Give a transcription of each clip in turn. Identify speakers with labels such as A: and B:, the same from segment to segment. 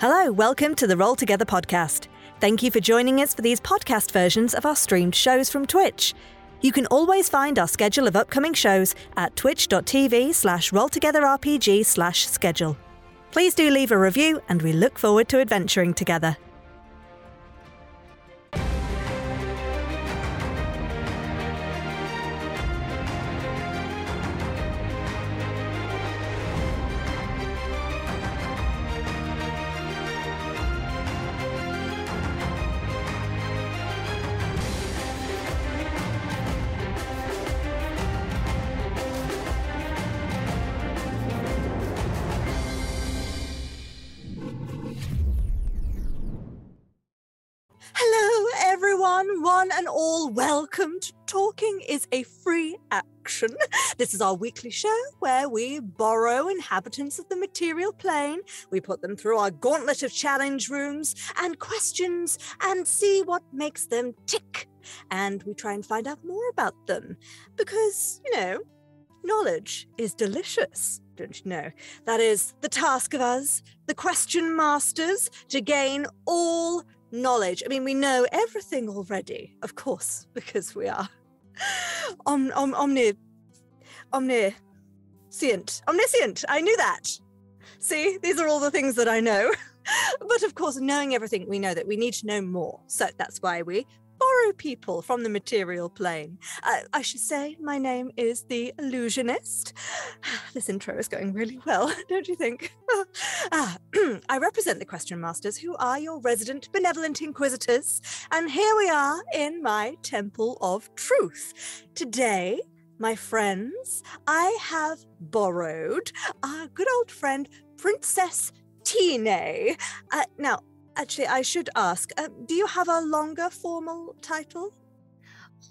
A: Hello, welcome to the Roll Together podcast. Thank you for joining us for these podcast versions of our streamed shows from Twitch. You can always find our schedule of upcoming shows at twitch.tv slash rolltogetherrpg slash schedule. Please do leave a review and we look forward to adventuring together. Welcome to Talking is a Free Action. This is our weekly show where we borrow inhabitants of the material plane. We put them through our gauntlet of challenge rooms and questions and see what makes them tick. And we try and find out more about them because, you know, knowledge is delicious. Don't you know? That is the task of us, the question masters, to gain all knowledge. I mean, we know everything already, of course, because we are om, om, omni, omniscient, omniscient. I knew that. See, these are all the things that I know. but of course, knowing everything, we know that we need to know more. So that's why we borrow people from the material plane. Uh, I should say, my name is the illusionist. This intro is going really well, don't you think? ah, I represent the Question Masters, who are your resident benevolent inquisitors, and here we are in my Temple of Truth. Today, my friends, I have borrowed our good old friend, Princess Tine. Uh, now, Actually, I should ask uh, do you have a longer formal title?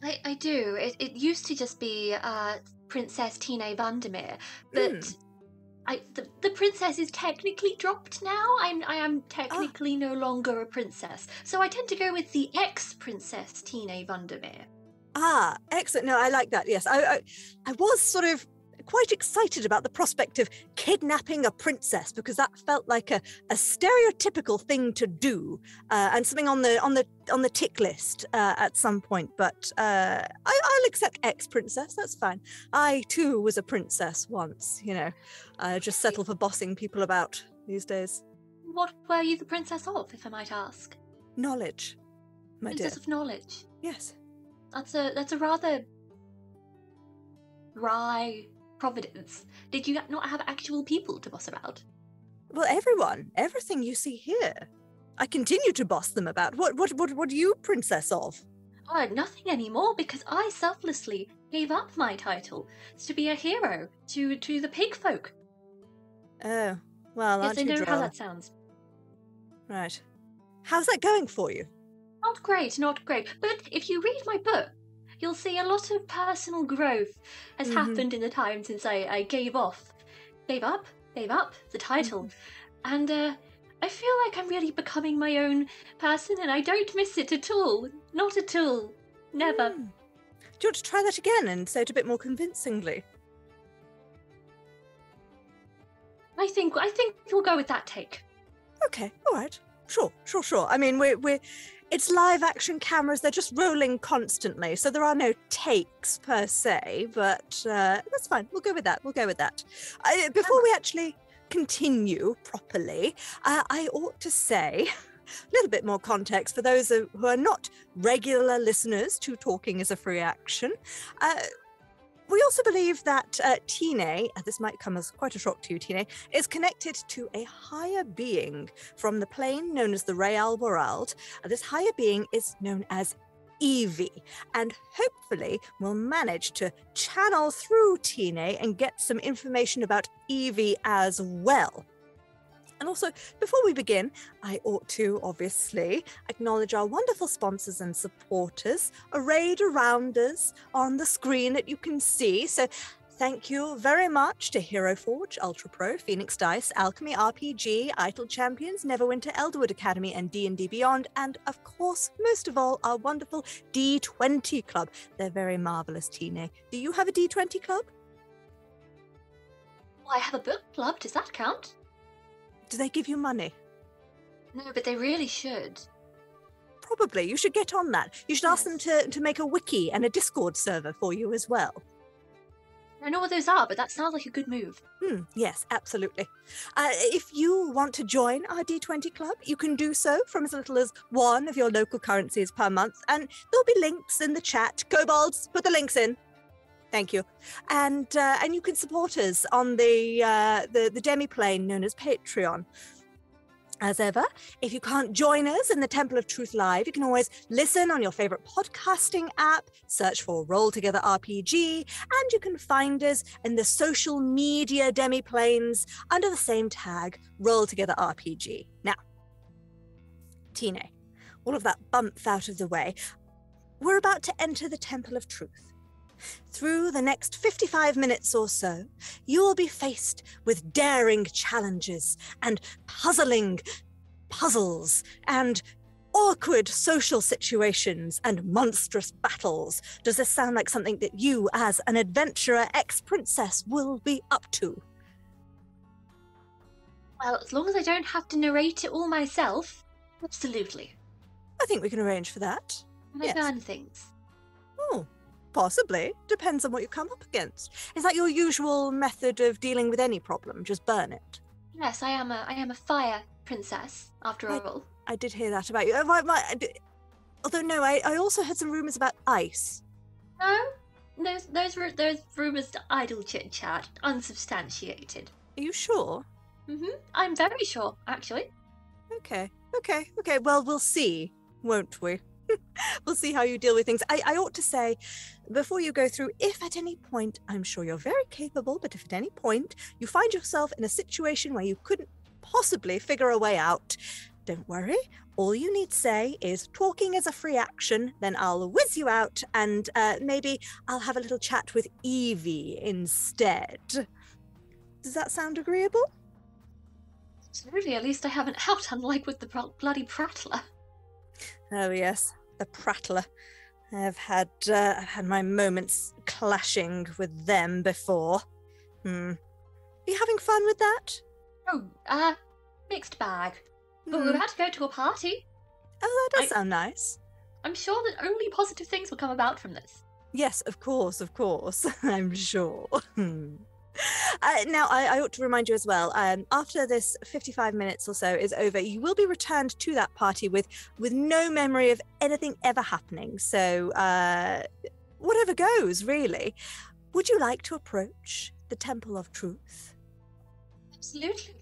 B: I, I do. It, it used to just be uh, Princess Tine Wandemeer, but.
A: Mm.
B: I, the, the princess is technically dropped now. I'm I am
A: Ah.
B: technically no longer a princess, so I tend to go with the ex princess Tine Wandemeer.
A: Ah, excellent. No, I like that. Yes, I, I, I was sort of quite excited about the prospect of kidnapping a princess because that felt like a, a stereotypical thing to do uh, and something on the on the on the tick list uh, at some point. But uh, I, I'll accept ex princess. That's fine. I too was a princess once. You know, I just settle for bossing people about these days.
B: What were you the princess of, if I might ask?
A: Knowledge, my dear.
B: princess of knowledge.
A: Yes.
B: That's a that's a rather dry providence. Did you not have actual people to boss about?
A: Well, everyone, everything you see here, I continue to boss them about. What, what, what, what are you princess of?
B: Oh, nothing anymore because I selflessly gave up my title to be a hero to to the pig folk.
A: Oh, well,
B: yes, I know how that sounds.
A: Right. How's that going for you?
B: Not great, not great. But if you read my book, you'll see a lot of personal growth has
A: Mhm.
B: happened in the time since I, I gave off, gave up, gave up the title,
A: Mm-hmm.
B: and uh, I feel like I'm really becoming my own person, and I don't miss it at all. Not at all. Never.
A: Hmm. Do you want to try that again and say it a bit more convincingly?
B: I think I think we'll go with that take.
A: Okay, all right. Sure, sure, sure. I mean, we're, we're, it's live action cameras. They're just rolling constantly. So there are no takes per se, but uh, that's fine. We'll go with that. We'll go with that. Before we actually continue properly, uh, I ought to say a little bit more context for those who are not regular listeners to Talking is a Free Action. Uh, we also believe that uh, Tine, uh, this might come as quite a shock to you, Tine, is connected to a higher being from the plane known as the Real World. Uh, this higher being is known as Evey, and hopefully we'll manage to channel through Tine and get some information about Evey as well. And also, before we begin, I ought to obviously acknowledge our wonderful sponsors and supporters arrayed around us on the screen that you can see. So, thank you very much to Hero Forge, Ultra Pro, Phoenix Dice, Alchemy RPG, Idle Champions, Neverwinter, Elderwood Academy, and D&D Beyond, and of course, most of all, our wonderful D20 Club. They're very marvelous, Tine. Do you have a D20 club?
B: Well, I have a book club. Does that count?
A: Do they give you money?
B: No, but they really should.
A: Probably. You should get on that. You should ask them to, to make a wiki and a Discord server for you as well.
B: I know what those are, but that sounds like a good move.
A: Hmm, yes, absolutely. Uh, if you want to join our D20 club, you can do so from as little as one of your local currencies per month, and there'll be links in the chat. Kobolds, put the links in. Thank you. And uh, and you can support us on the uh, the the demiplane known as Patreon. As ever, if you can't join us in the Temple of Truth Live, you can always listen on your favorite podcasting app, search for Roll Together RPG, and you can find us in the social media demi planes under the same tag, Roll Together RPG. Now, Tine, all of that bump out of the way, we're about to enter the Temple of Truth. Through the next 55 minutes or so, you will be faced with daring challenges and puzzling puzzles and awkward social situations and monstrous battles. Does this sound like something that you, as an adventurer ex princess, will be up to?
B: Well, as long as I don't have to narrate it all myself, absolutely.
A: I think we can arrange for that.
B: And I
A: Yes.
B: things.
A: Possibly. Depends on what you come up against. Is that your usual method of dealing with any problem? Just burn it.
B: Yes, I am a I am a fire princess, after
A: Right.
B: all.
A: I did hear that about you. Uh, I although, no, I, I also heard some rumors about ice.
B: No? Those those those rumours to idle chit chat, unsubstantiated.
A: Are you sure?
B: Mm-hmm. I'm very sure, actually.
A: Okay, okay, okay. Well, we'll see, won't we? we'll see how you deal with things. I, I ought to say, before you go through, if at any point, I'm sure you're very capable, but if at any point you find yourself in a situation where you couldn't possibly figure a way out, don't worry. All you need to say is talking is a free action, then I'll whiz you out and uh, maybe I'll have a little chat with Evey instead. Does that sound agreeable?
B: Absolutely, at least I haven't out, unlike with the bloody prattler.
A: Oh yes, the prattler. I've had uh, I've had my moments clashing with them before. Hmm. Are you having fun with that?
B: Oh, uh, mixed bag. But
A: Hmm.
B: we're about to go to a party.
A: Oh, that does
B: I-
A: sound nice.
B: I'm sure that only positive things will come about from this.
A: Yes, of course, of course. I'm sure. Uh, now, I, I ought to remind you as well. Um, after this 55 minutes or so is over, you will be returned to that party with with no memory of anything ever happening. So, uh, whatever goes, really. Would you like to approach the Temple of Truth?
B: Absolutely.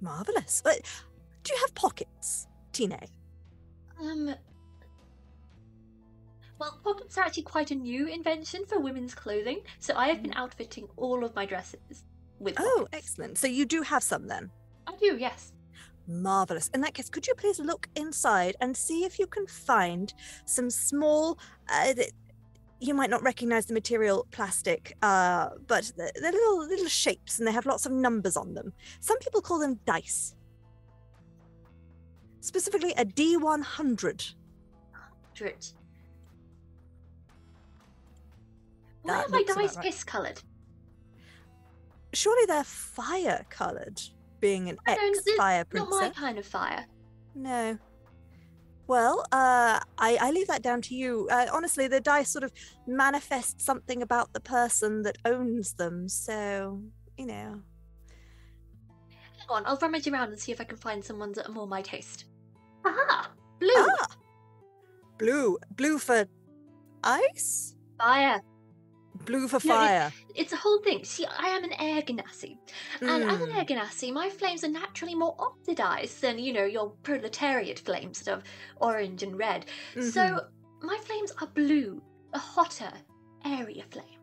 A: Marvelous. But do you have pockets, Tine?
B: Um. Well, pockets are actually quite a new invention for women's clothing, so I have been outfitting all of my dresses with.
A: Oh,
B: pockets.
A: excellent. So you do have some then.
B: I do, yes.
A: Marvelous. In that case, could you please look inside and see if you can find some small. Uh, you might not recognize the material plastic, uh, but they're, they're little little shapes and they have lots of numbers on them. Some people call them dice. Specifically, a D100.
B: Drit. Why are my dice
A: right.
B: piss coloured?
A: Surely they're fire colored, being an ex fire
B: Not my
A: princess.
B: kind of fire.
A: No. Well, uh, I, I leave that down to you. Uh, honestly, the dice sort of manifest something about the person that owns them. So, you know.
B: Hang on, I'll rummage around and see if I can find some ones that are more my taste. Aha! Blue!
A: Ah! Blue. Blue for ice?
B: Fire!
A: Blue for
B: No, it-
A: fire.
B: It's a whole thing. See, I am an air genasi. And as an
A: Mm.
B: air genasi, my flames are naturally more oxidized than, you know, your proletariat flames that of orange and red.
A: Mhm.
B: So my flames are blue, a hotter, airier flame.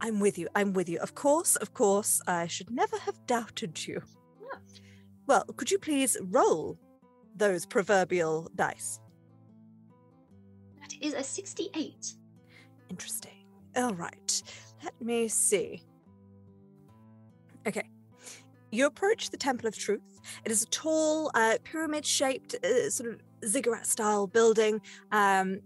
A: I'm with you. I'm with you. Of course, of course. I should never have doubted you.
B: Yeah.
A: Well, could you please roll those proverbial dice?
B: That is a 68.
A: Interesting. All right. Let me see. Okay. You approach the Temple of Truth. It is a tall, uh, pyramid shaped, uh, sort of ziggurat style building. Um,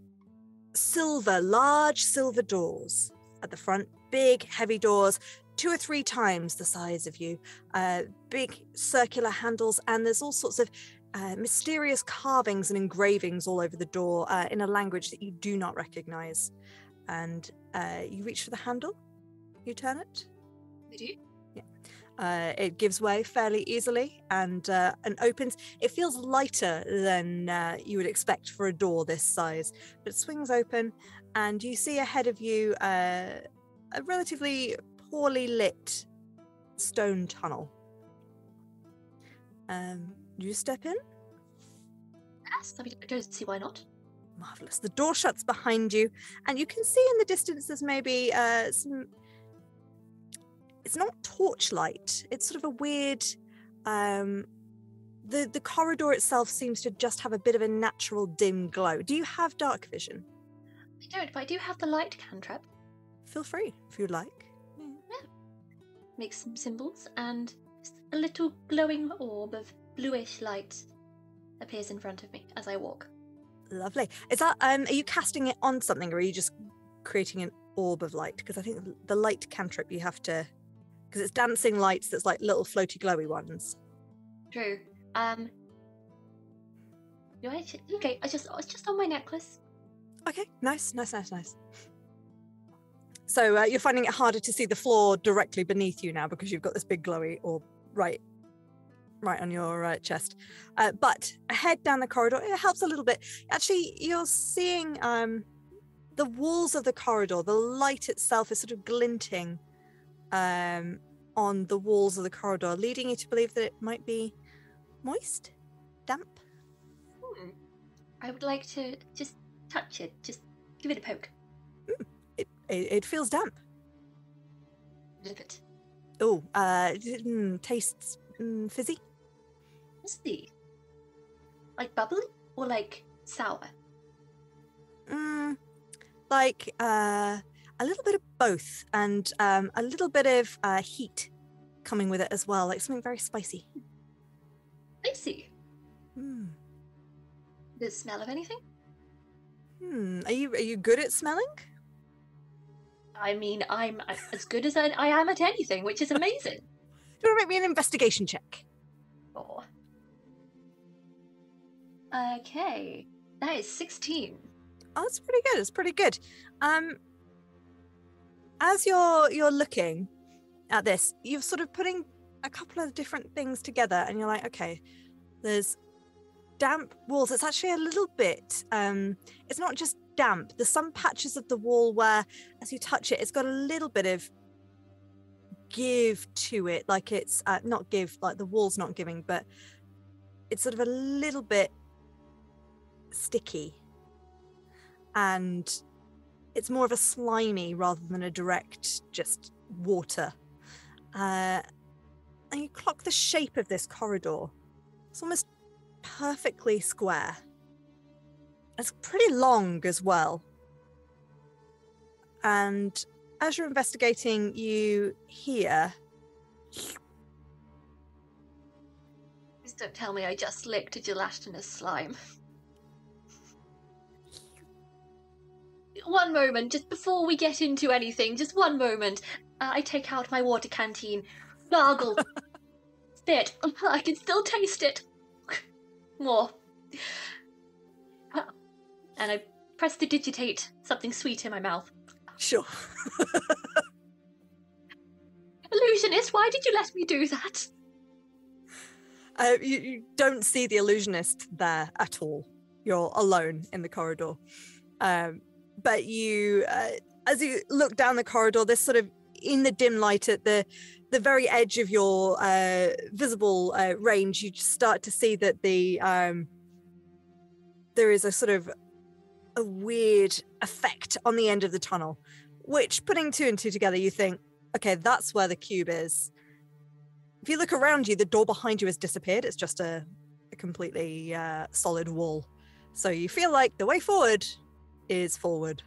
A: silver, large silver doors at the front, big, heavy doors, two or three times the size of you, uh, big circular handles, and there's all sorts of uh, mysterious carvings and engravings all over the door uh, in a language that you do not recognize. And uh, you reach for the handle, you turn it.
B: I do.
A: Uh, it gives way fairly easily and uh, and opens. It feels lighter than uh, you would expect for a door this size, but it swings open, and you see ahead of you uh, a relatively poorly lit stone tunnel. Um, you step in.
B: Yes, I mean, I don't see why not.
A: Marvelous. The door shuts behind you, and you can see in the distance there's maybe uh, some. It's not torchlight. It's sort of a weird. Um, the the corridor itself seems to just have a bit of a natural dim glow. Do you have dark vision?
B: I don't, but I do have the light cantrip.
A: Feel free if you'd like.
B: Make some symbols, and a little glowing orb of bluish light appears in front of me as I walk.
A: Lovely. Is that um? Are you casting it on something, or are you just creating an orb of light? Because I think the light cantrip you have to, because it's dancing lights that's like little floaty glowy ones.
B: True. Um. Do I? Okay, I just it's just on my necklace.
A: Okay, nice, nice, nice, nice. So uh, you're finding it harder to see the floor directly beneath you now because you've got this big glowy orb right, right on your uh, chest. Uh, but ahead down the corridor, it helps a little bit. Actually, you're seeing um, the walls of the corridor. The light itself is sort of glinting um, on the walls of the corridor, leading you to believe that it might be moist, damp.
B: Hmm. I would like to just touch it, just give it a poke.
A: It, it, it feels damp.
B: A little bit.
A: Oh, uh, mm, tastes mm, fizzy.
B: Misty. Like bubbly or like sour?
A: Mm, like uh, a little bit of both, and um, a little bit of uh, heat coming with it as well, like something very spicy.
B: See.
A: Mm.
B: The smell of anything?
A: Hmm. Are you are you good at smelling?
B: I mean, I'm as good as I, I am at anything, which is amazing.
A: Want to make me an investigation check?
B: Oh. Okay, that is 16.
A: Oh, that's pretty good. It's pretty good. Um, as you're you're looking at this, you're sort of putting a couple of different things together, and you're like, okay, there's damp walls. It's actually a little bit. Um, it's not just damp. There's some patches of the wall where, as you touch it, it's got a little bit of give to it, like it's uh, not give, like the wall's not giving, but it's sort of a little bit sticky and it's more of a slimy rather than a direct just water. Uh, and you clock the shape of this corridor. It's almost perfectly square. It's pretty long as well. And as you're investigating, you hear
B: Please don't tell me I just licked a gelatinous slime. one moment, just before we get into anything, just one moment. Uh, I take out my water canteen, gargle, spit. I can still taste it. More. And I prestidigitate something sweet in my mouth.
A: Sure.
B: Illusionist, why did you let me do that?
A: Uh, you, you don't see the illusionist there at all. You're alone in the corridor. Um, but you, uh, as you look down the corridor, this sort of in the dim light at the the very edge of your uh, visible uh, range, you just start to see that the um, there is a sort of a weird effect on the end of the tunnel, which putting two and two together, you think, okay, that's where the cube is. If you look around you, the door behind you has disappeared. It's just a, a completely uh, solid wall. So you feel like the way forward is forward.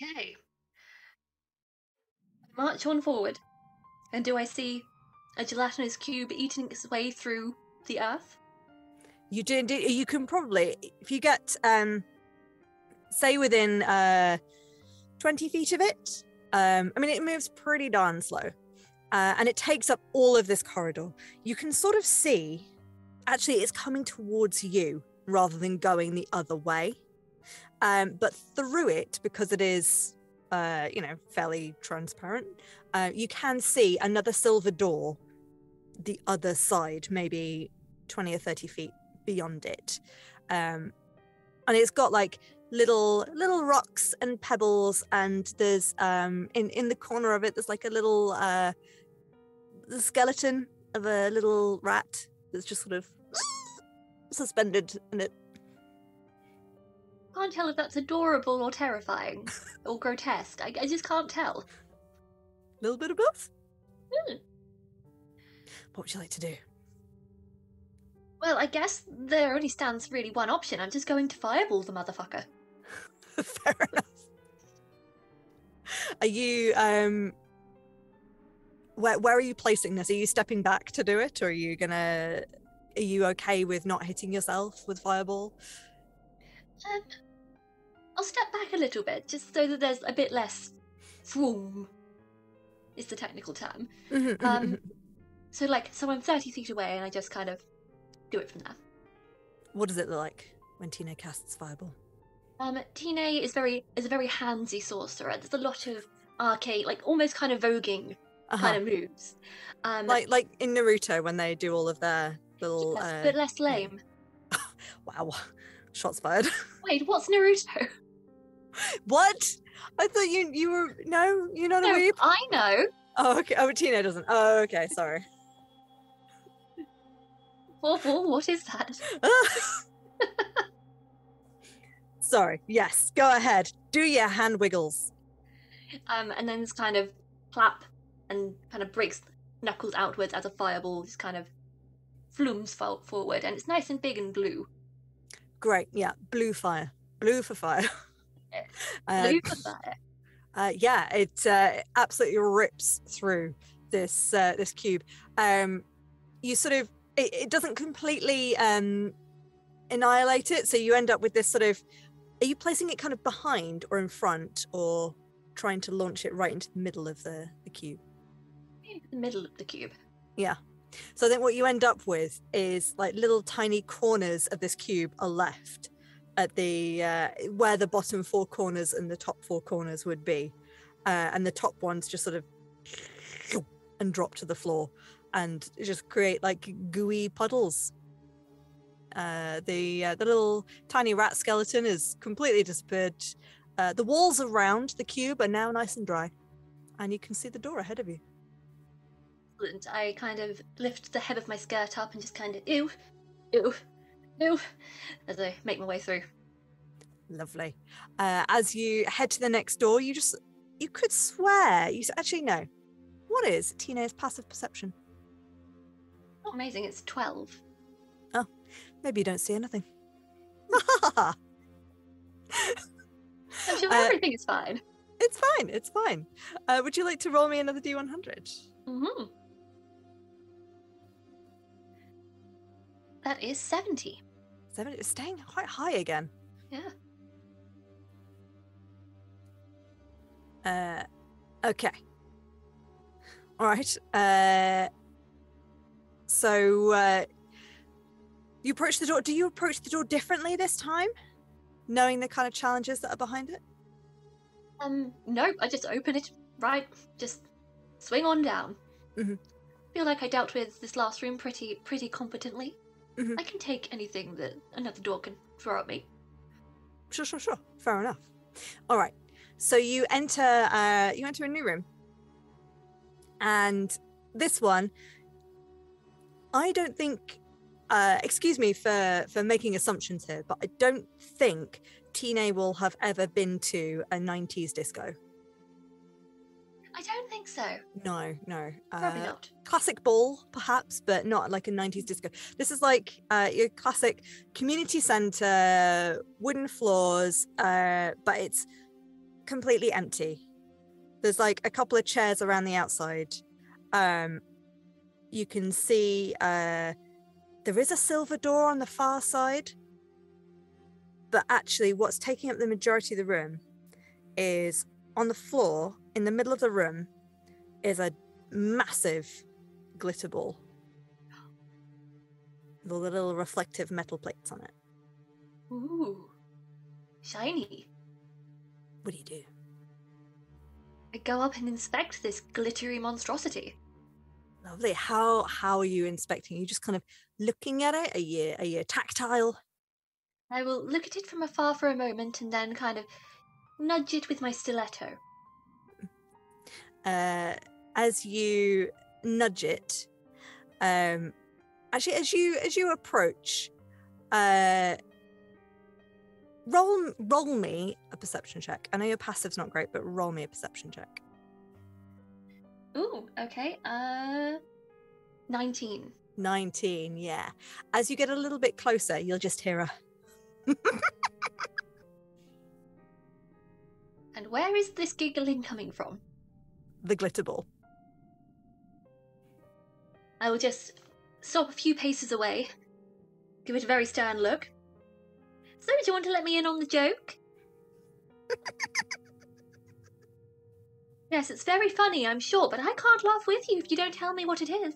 B: Okay. March on forward. And do I see a gelatinous cube eating its way through the earth?
A: You do indeed. You can probably, if you get, um, say, within uh, twenty feet of it. Um, I mean, it moves pretty darn slow, uh, and it takes up all of this corridor. You can sort of see actually it's coming towards you rather than going the other way. Um, but through it, because it is, uh, you know, fairly transparent, uh, you can see another silver door the other side, maybe 20 or 30 feet beyond it. Um, and it's got like little little rocks and pebbles and there's um in in the corner of it there's like a little uh the skeleton of a little rat that's just sort of suspended in it
B: Can't tell if that's adorable or terrifying or grotesque. I, I just can't tell.
A: a little bit of both
B: Hmm.
A: what would you like to do
B: Well, I guess there only stands really one option. I'm just going to fireball the motherfucker.
A: fair enough are you um where where are you placing this are you stepping back to do it or are you gonna are you okay with not hitting yourself with fireball
B: Um, I'll step back a little bit just so that there's a bit less vroom. Is the technical term.
A: Mhm, mhm,
B: Um,
A: mhm.
B: So like, so I'm 30 feet away, and I just kind of do it from there.
A: what does it look like when tina casts fireball
B: Um, Tina is very is a very handsy sorcerer. There's a lot of arcade, like almost kind of voguing
A: uh-huh.
B: kind of moves. Um,
A: like like in naruto when they do all of their little
B: yes,
A: uh,
B: but less lame.
A: wow shots fired
B: Wait, what's Naruto?
A: what i thought you you were no you're not a
B: No,
A: weeb
B: I know.
A: oh okay oh tina doesn't oh okay sorry
B: what is that?
A: Sorry. Yes. Go ahead. Do your hand wiggles.
B: Um, and then this kind of clap and kind of breaks knuckles outwards as a fireball just kind of fo- forward, and it's nice and big and blue.
A: Great. Yeah. Blue fire. Blue for fire.
B: Yeah.
A: Uh,
B: Blue for fire.
A: uh, yeah. It uh, absolutely rips through this uh, this cube. Um, you sort of it, it doesn't completely um, annihilate it, so you end up with this sort of. Are you placing it kind of behind or in front, or trying to launch it right into the middle of the, the cube?
B: In the middle of the cube. Yeah.
A: So I think what you end up with is like little tiny corners of this cube are left at the uh, where the bottom four corners and the top four corners would be, uh, and the top ones just sort of and drop to the floor and just create like gooey puddles. Uh, the uh, the little tiny rat skeleton is completely disappeared. Uh, the walls around the cube are now nice and dry, and you can see the door ahead of you.
B: I kind of lift the hem of my skirt up and just kind of ew, ew, ew, as I make my way through.
A: Lovely. Uh, as you head to the next door, you just you could swear you actually no. What is Tina's passive perception?
B: Not amazing, it's 12.
A: Oh, Maybe you don't see anything.
B: I'm sure
A: Uh,
B: everything is fine.
A: it's fine. It's fine. Uh, would you like to roll me another d100?
B: Mm-hmm. That is 70.
A: Seven. It's staying quite high again.
B: Yeah.
A: Uh, okay. All right. Uh, so uh, you approach the door. Do you approach the door differently this time, knowing the kind of challenges that are behind it?
B: Um, nope, I just open it, right? Just swing on down.
A: Mhm.
B: Feel like I dealt with this last room pretty pretty competently.
A: Mhm.
B: I can take anything that another door can throw at me.
A: Sure, sure, sure. Fair enough. All right. So you enter. Uh, you enter a new room, and this one, I don't think. Uh, excuse me for for making assumptions here, but I don't think Tina will have ever been to a '90s disco.
B: I don't think so.
A: No, no.
B: Probably
A: Uh,
B: not.
A: classic ball, perhaps, but not like a 90s disco. This is like uh, your classic community center, wooden floors, uh, but it's completely empty. There's like a couple of chairs around the outside. Um, you can see uh, there is a silver door on the far side, but actually, what's taking up the majority of the room is on the floor in the middle of the room is a massive glitter ball. with all the little reflective metal plates on it.
B: Ooh. Shiny.
A: What do you do?
B: I go up and inspect this glittery monstrosity.
A: Lovely. How how are you inspecting? Are you just kind of looking at it? Are you are you tactile?
B: I will look at it from afar for a moment and then kind of nudge it with my stiletto.
A: Uh, as you nudge it, um, actually, as you as you approach, uh, roll roll me a perception check. I know your passive's not great, but roll me a perception check.
B: Ooh, okay. Uh 19.
A: 19, yeah. As you get a little bit closer, you'll just hear a
B: And where is this giggling coming from?
A: the glitter ball.
B: I will just stop a few paces away, give it a very stern look. So, do you want to let me in on the joke? yes, it's very funny, I'm sure, but I can't laugh with you if you don't tell me what it is.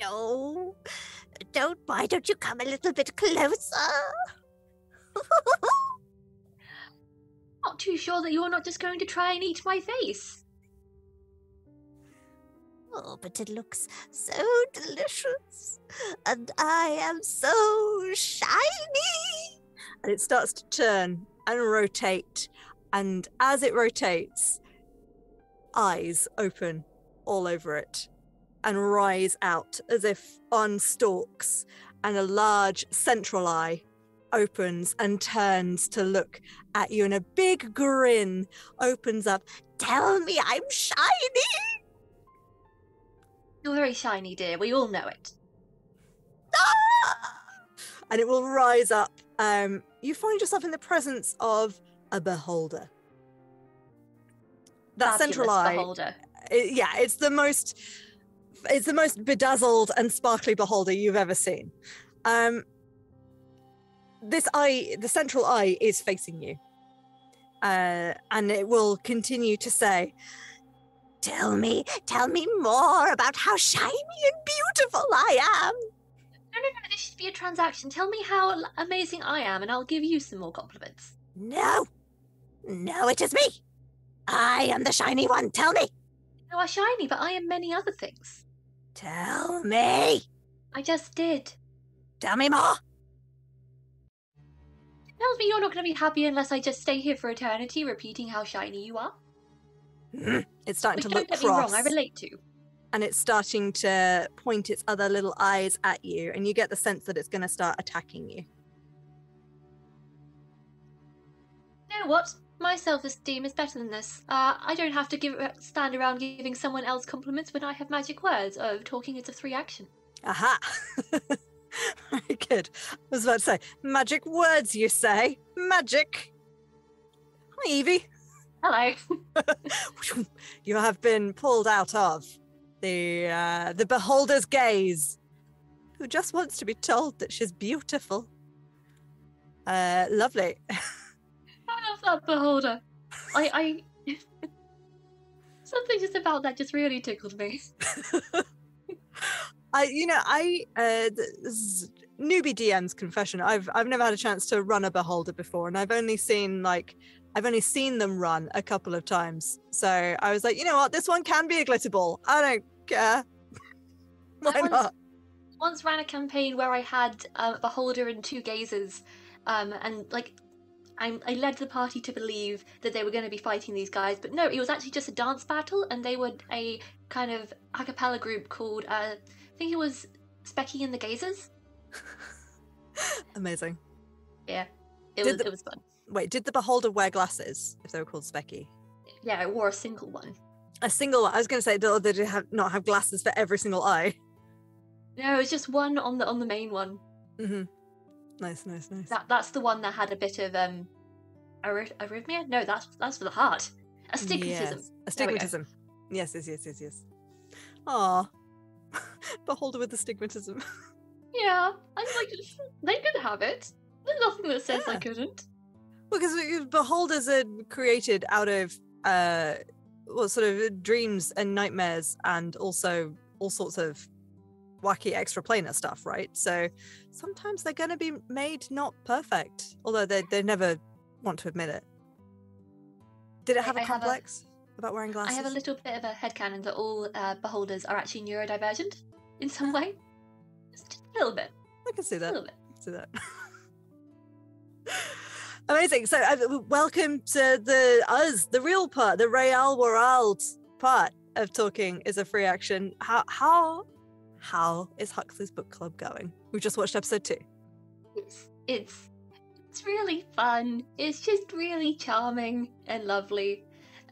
A: No, don't. Why don't you come a little bit closer?
B: Not too sure that you're not just going to try and eat my face.
A: oh, but it looks so delicious, and I am so shiny. And it starts to turn and rotate, and as it rotates, eyes open all over it and rise out as if on stalks, and a large central eye opens and turns to look at you, and a big grin opens up. Tell me I'm shiny!
B: You're very shiny, dear. We all know it.
A: Ah! And it will rise up. Um, you find yourself in the presence of a beholder. That central eye
B: beholder.
A: it- yeah, it's the most it's the most bedazzled and sparkly beholder you've ever seen. Um this eye, the central eye is facing you. Uh, and it will continue to say, Tell me, tell me more about how shiny and beautiful I am.
B: No, no, no, this should be a transaction. Tell me how amazing I am, and I'll give you some more compliments.
A: No, no, it is me. I am the shiny one. Tell me.
B: You are shiny, but I am many other things.
A: Tell me.
B: I just did.
A: Tell me more.
B: Tells me you're not going to be happy unless I just stay here for eternity, repeating how shiny you are.
A: Mm, It's starting
B: Which
A: to
B: don't
A: look
B: get me wrong, I relate to.
A: and it's starting to point its other little eyes at you, and you get the sense that it's going to start attacking you.
B: You know what? My self-esteem is better than this. Uh, I don't have to give stand around giving someone else compliments when I have magic words. Oh, talking is a three action.
A: Aha! Very good. I was about to say, magic words, you say? Magic! Hi, Evey.
B: Hello.
A: you have been pulled out of the uh, the beholder's gaze, who just wants to be told that she's beautiful. Uh, lovely.
B: That beholder. I, I... Something just about that just really tickled me.
A: I, you know, I uh, th- this is newbie DM's confession. I've I've never had a chance to run a beholder before, and I've only seen like I've only seen them run a couple of times. So I was like, you know what, this one can be a glitter ball. I don't care. Why
B: I once-
A: not?
B: Once ran a campaign where I had a beholder and two gazers, um, and like I, I led the party to believe that they were going to be fighting these guys, but no, it was actually just a dance battle, and they were a kind of a cappella group called uh, I think it was Specky and the Gazers.
A: Amazing.
B: Yeah, it
A: Did
B: was
A: the-
B: it was fun.
A: Wait, did the beholder wear glasses if they were called Specky?
B: Yeah, I wore a single one.
A: A single one. I was going to say, did did it have not have glasses for every single eye?
B: No, it was just one on the on the main one.
A: hmm Nice, nice, nice.
B: That that's the one that had a bit of um arrhy- arrhythmia. No, that's that's for the heart. Astigmatism.
A: Yes. Astigmatism. Yes, yes, yes, yes, yes. Aw. Beholder with astigmatism.
B: Yeah, I'm like they could have it. There's nothing that says I
A: Yeah.
B: couldn't.
A: because beholders are created out of uh well sort of dreams and nightmares and also all sorts of wacky extra planar stuff, right? So sometimes they're going to be made not perfect, although they they never want to admit it. Did it have
B: I
A: a
B: have a-
A: complex about wearing glasses?
B: I have a little bit of a headcanon that all uh, beholders are actually neurodivergent in some way. Just a little bit.
A: I can see
B: A
A: that.
B: little bit.
A: to that. Amazing. So, uh, welcome to the us, the real part, the Real World part of talking is a free action. How how how is Huxley's book club going? We've just watched episode two.
B: It's it's it's really fun. It's just really charming and lovely,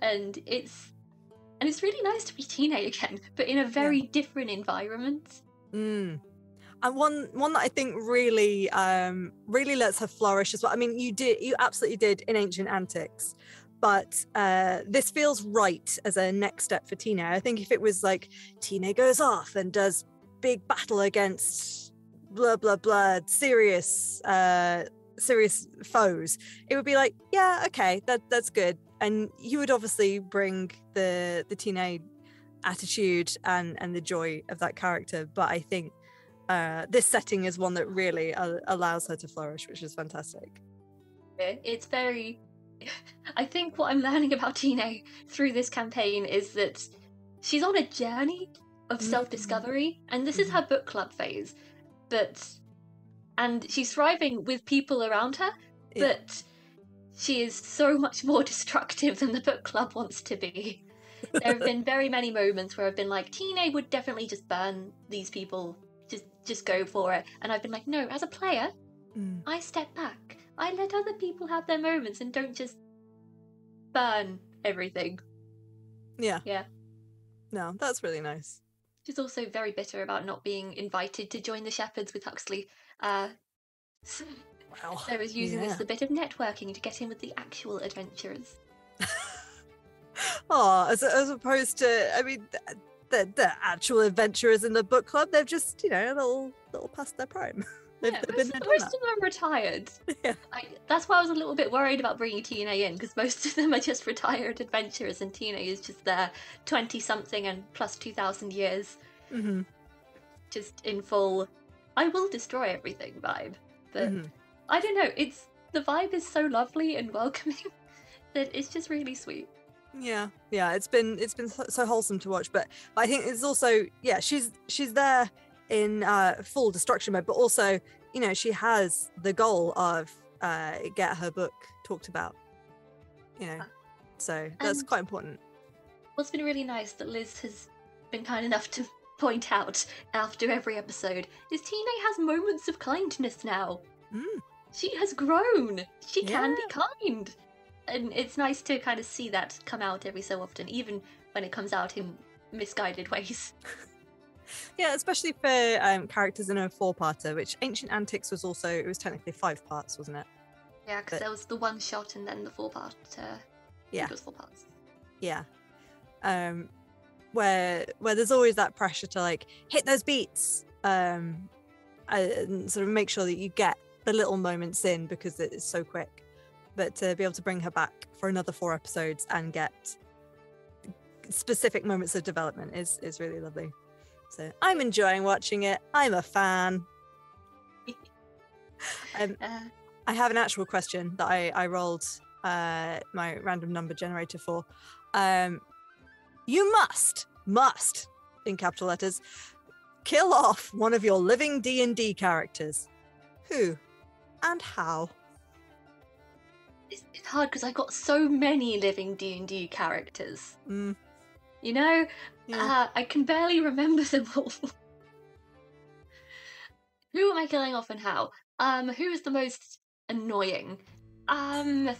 B: and it's and it's really nice to be Tina again, but in a very different environment.
A: Mm. And one one that I think really um really lets her flourish as well. I mean, you did you absolutely did in Ancient Antics, but uh this feels right as a next step for Tina. I think if it was like Tina goes off and does big battle against blah blah blah serious uh serious foes, it would be like, yeah, okay, that that's good. And you would obviously bring the the Tina attitude and and the joy of that character but i think uh this setting is one that really uh, allows her to flourish which is fantastic
B: It's very. I think what I'm learning about Tina through this campaign is that she's on a journey of
A: Mhm.
B: self discovery, and this is
A: Mhm.
B: her book club phase. But. And she's thriving with people around her,
A: Yeah.
B: but she is so much more destructive than the book club wants to be. There have been very many moments where I've been like, Tina would definitely just burn these people, just just go for it. And I've been like, no, as a player,
A: Mm.
B: I step back. I let other people have their moments and don't just burn everything.
A: yeah
B: Yeah.
A: no that's really nice
B: She's also very bitter about not being invited to join the Shepherds with Huxley. Uh, so
A: wow
B: I was using this as a bit of networking to get in with the actual adventurers.
A: oh as, as opposed to i mean the, the actual adventurers in the book club they've just you know a little little past their prime they've,
B: Yeah,
A: they've
B: most, most of them are retired.
A: Yeah.
B: I, that's why I was a little bit worried about bringing Tina in because most of them are just retired adventurers, and Tina is just there, twenty something and plus two thousand years,
A: Mhm,
B: just in full. I will destroy everything vibe, but
A: mhm.
B: I don't know. It's the vibe is so lovely and welcoming that it's just really sweet.
A: yeah yeah it's been it's been so, so wholesome to watch but, but i think it's also yeah she's she's there in uh full destruction mode but also you know she has the goal of uh get her book talked about you know so that's
B: And-
A: quite important
B: What's been really nice that Liz has been kind enough to point out after every episode is Tina has moments of kindness now.
A: Mm.
B: She has grown. She can be kind. And it's nice to kind of see that come out every so often, even when it comes out in misguided ways.
A: yeah especially for um characters in a four-parter which ancient antics was also it was technically five parts wasn't it
B: Yeah, because there was the one shot and then the four part. Uh,
A: Yeah.
B: It was four parts.
A: yeah um where where there's always that pressure to like hit those beats um and sort of make sure that you get the little moments in because it is so quick but to be able to bring her back for another four episodes and get specific moments of development is is really lovely so i'm enjoying watching it i'm a fan um,
B: Uh,
A: I have an actual question that I, I rolled uh, my random number generator for. Um, you must, must, in capital letters, kill off one of your living D and D characters. Who and how?
B: it's, it's hard because I've got so many living D and D characters.
A: Mm,
B: You know,
A: yeah.
B: uh, I can barely remember them all. who am I killing off and how? Um, who is the most annoying? Um,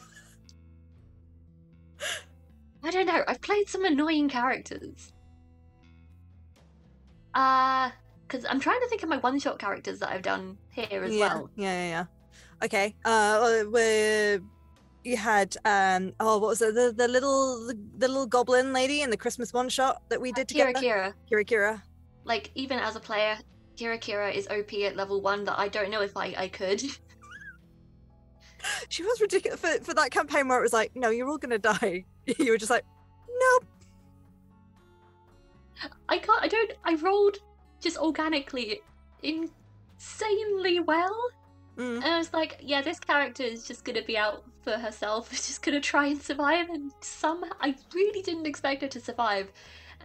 B: I don't know. I've played some annoying characters. Uh, because I'm trying to think of my one-shot characters that I've done here as
A: yeah,
B: well.
A: yeah, yeah, yeah. Okay. Uh, where you had um, oh, what was it? The the little the, the little goblin lady in the Christmas one shot that we did
B: Kira
A: together.
B: Kira.
A: Kira, Kira.
B: Like even as a player, Kira Kira is OP at level one that I don't know if I I could.
A: She was ridiculous for, for that campaign where it was like, no, you're all gonna die. You were just like, nope.
B: I can't. I don't. I rolled just organically insanely well.
A: Mm.
B: And I was like, yeah, this character is just gonna be out for herself. It's just gonna try and survive. And somehow, I really didn't expect her to survive.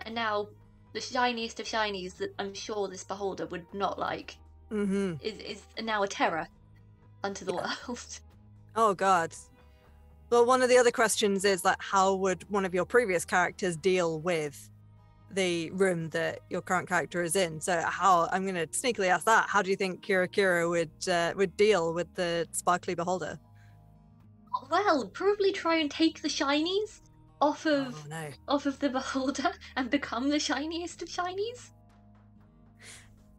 B: And now, the shiniest of shinies that I'm sure this beholder would not like
A: hmm
B: is is now a terror unto the world.
A: Oh God. Well, one of the other questions is like, how would one of your previous characters deal with the room that your current character is in? So, how I'm going to sneakily ask that. How do you think Kira Kira would uh, would deal with the sparkly beholder?
B: Well, probably try and take the shinies off of
A: Oh no.
B: off of the beholder and become the shiniest of shinies.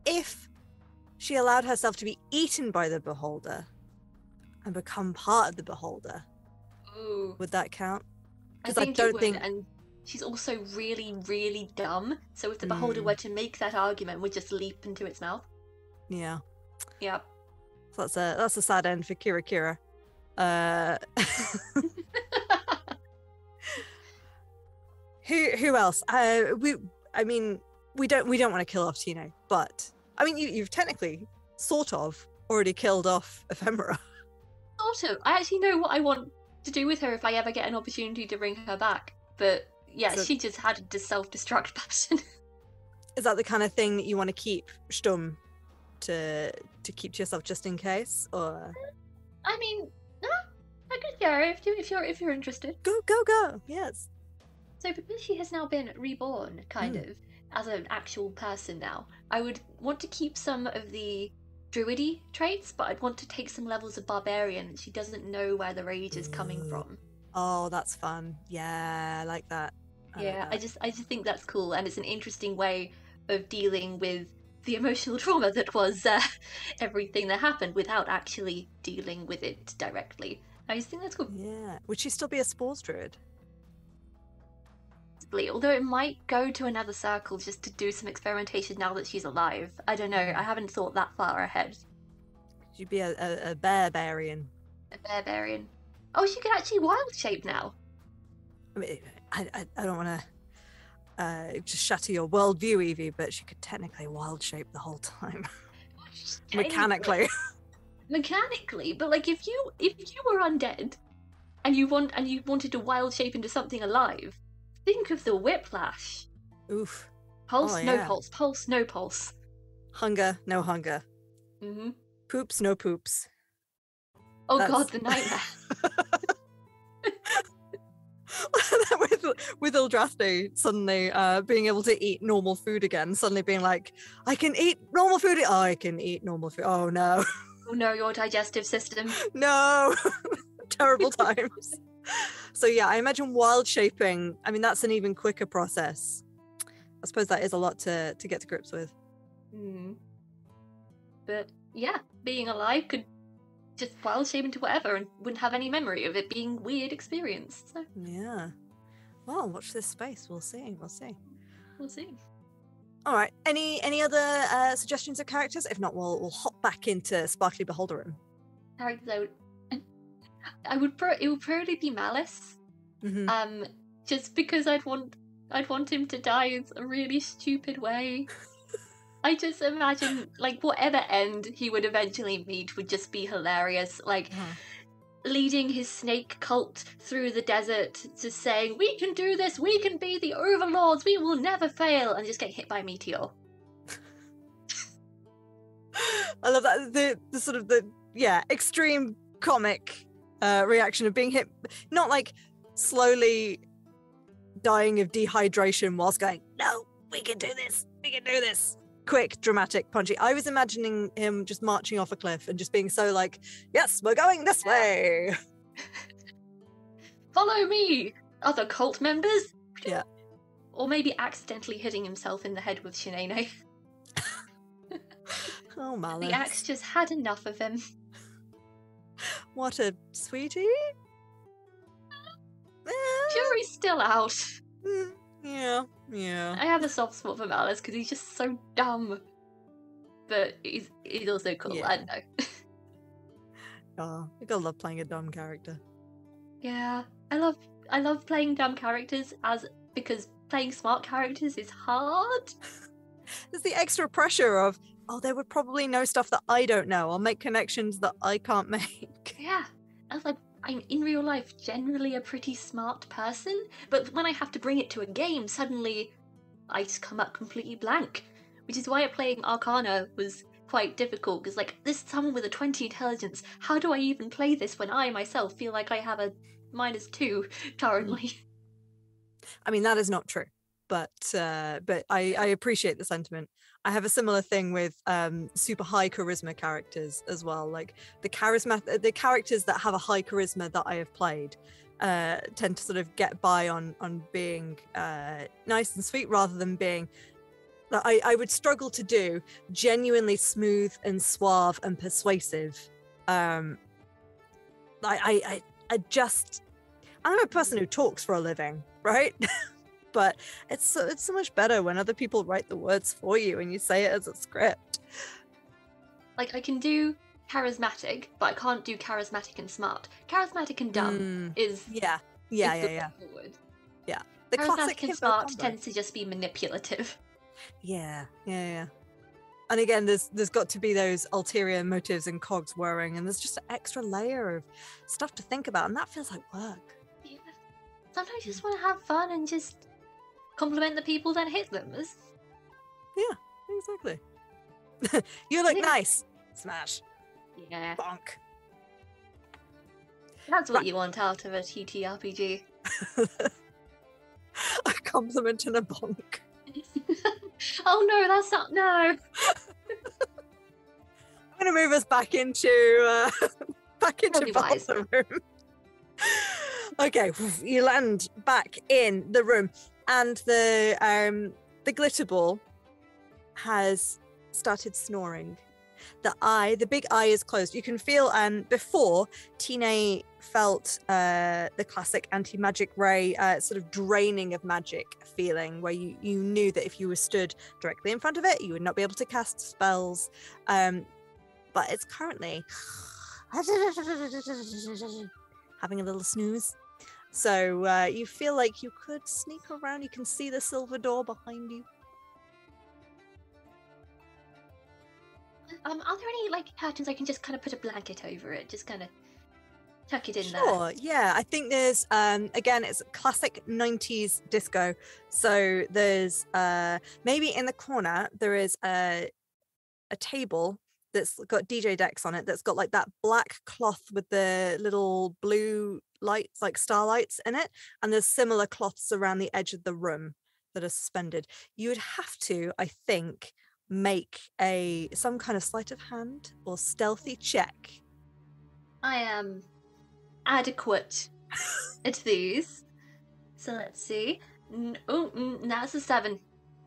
A: If she allowed herself to be eaten by the beholder and become part of the beholder,
B: Ooh.
A: would that count? Because I
B: think
A: don't think-
B: she's also really, really dumb. So if the beholder
A: Mm.
B: were to make that argument, would just leap into its mouth.
A: Yeah.
B: Yeah.
A: So that's a that's a sad end for Kira Kira. Uh, who who else? Uh, we I mean we don't we don't want to kill off Tino, but I mean you you've technically sort of already killed off Ephemera.
B: Sort of. I actually know what I want to do with her if I ever get an opportunity to bring her back. But yeah,
A: So-
B: she just had a self destruct pattern.
A: Is that the kind of thing that you want to keep Stum to to keep to yourself just in case, or
B: I mean, ah, I could share if you if you're if you're interested.
A: go go go? Yes.
B: So because she has now been reborn, kind
A: Mm.
B: of, as an actual person now, I would want to keep some of the druidy traits, but I'd want to take some levels of barbarian she doesn't know where the rage is coming from.
A: Oh, that's fun. Yeah, I like that.
B: Yeah, I just I just think that's cool and it's an interesting way of dealing with the emotional trauma that was uh, everything that happened without actually dealing with it directly. I just think that's cool.
A: Yeah. Would she still be a spores druid?
B: possibly, although it might go to another circle just to do some experimentation now that she's alive. I don't know. I haven't thought that far ahead.
A: She'd be a, a, a barbarian.
B: A barbarian. Oh, she can actually wild shape now.
A: I mean, I, I, I don't want to uh, just shatter your worldview, Evey, but she could technically wild shape the whole time, mechanically.
B: Mechanically, but like if you if you were undead and you want and you wanted to wild shape into something alive, think of the whiplash.
A: Oof.
B: Pulse,
A: Oh,
B: no
A: yeah.
B: pulse, pulse, no pulse.
A: Hunger, no hunger.
B: hmm
A: Poops, no poops.
B: Oh
A: That's-
B: god, the nightmare.
A: with with Eldraste suddenly uh, being able to eat normal food again, suddenly being like, I can eat normal food. Oh, I can eat normal food. Oh no,
B: oh no, your digestive system.
A: no, terrible times. so yeah, I imagine wild shaping. I mean, that's an even quicker process. I suppose that is a lot to to get to grips with.
B: Hmm. But yeah, being alive could just wild shape into whatever and wouldn't have any memory of it being weird experience. So
A: Yeah. Well, watch this space. We'll see. We'll see.
B: we'll see.
A: All right. Any any other uh, suggestions of characters? If not, we'll we'll hop back into Sparkly Beholder Room.
B: Characters I would I would pro- it would probably be Malice.
A: Mhm.
B: Um just because I'd want I'd want him to die in a really stupid way. I just imagine like whatever end he would eventually meet would just be hilarious. Like leading his snake cult through the desert, just saying, "We can do this. We can be the overlords. We will never fail," and just get hit by a meteor.
A: I love that the the sort of the yeah extreme comic uh, reaction of being hit, not like slowly dying of dehydration whilst going, "No, we can do this. We can do this." Quick, dramatic, punchy. I was imagining him just marching off a cliff and just being so like, "Yes, we're going this way."
B: Follow me, other cult members.
A: Yeah.
B: Or maybe accidentally hitting himself in the head with Shanae.
A: Oh, Malice.
B: The axe just had enough of him.
A: What a sweetie.
B: Jury's still out.
A: mm, yeah, yeah.
B: I have a soft spot for Malice because he's just so dumb. But he's, he's also cool.
A: Yeah.
B: Oh, I don't know.
A: Oh, you gotta love playing a dumb character.
B: Yeah, I love I love playing dumb characters as because playing smart characters is hard.
A: There's the extra pressure of, oh, they would probably know stuff that I don't know. I'll make connections that I can't make.
B: Yeah. I was like, I'm in real life generally a pretty smart person, but when I have to bring it to a game, suddenly I just come up completely blank. Which is why playing Arcana was quite difficult, because, like, this is someone with a 20 intelligence. How do I even play this when I myself feel like I have a minus two currently?
A: I mean, that is not true, but uh, but I, I appreciate the sentiment. I have a similar thing with um, super high charisma characters as well. Like the charisma, the characters that have a high charisma that I have played uh, tend to sort of get by on on being uh, nice and sweet rather than being. I, I would struggle to do genuinely smooth and suave and persuasive. Um, I, I, I, I just, I'm a person who talks for a living, right? but it's so, it's so much better when other people write the words for you and you say it as a script.
B: Like I can do charismatic, but I can't do charismatic and smart. Charismatic and dumb
A: Mm,
B: is
A: yeah, yeah,
B: is
A: yeah,
B: the
A: yeah.
B: forward.
A: The classic
B: charismatic and smart
A: combo.
B: tends to just be manipulative.
A: Yeah, yeah, yeah. And again, there's there's got to be those ulterior motives and cogs whirring, and there's just an extra layer of stuff to think about, and that feels like work.
B: Yeah. Sometimes you just want to have fun and just compliment the people, then hit them. It's- Yeah,
A: Exactly. you look
B: Yeah.
A: nice. Smash.
B: yeah,
A: Bonk.
B: that's what
A: Right.
B: you want out of a TTRPG.
A: a compliment and a bonk.
B: oh no, that's not no.
A: I'm gonna move us back into uh, back into the room. okay, you land back in the room, and the um the glitter ball has started snoring. The eye, the big eye, is closed. You can feel um before Tine felt uh the classic anti-magic ray uh, sort of draining of magic feeling where you you knew that if you were stood directly in front of it you would not be able to cast spells um but it's currently having a little snooze. So uh, you feel like you could sneak around. You can see the silver door behind you.
B: Um, are there any like curtains I can just kind of put a blanket over it, just kind of tuck it in there?
A: Sure, yeah. I think there's um again it's classic 90s disco. So there's uh maybe in the corner there is a a table that's got DJ decks on it that's got like that black cloth with the little blue lights like starlights in it and there's similar cloths around the edge of the room that are suspended. You would have to I think make a some kind of sleight of hand or stealthy check
B: I am adequate at these. So let's see. Oh, mm, that's a seven.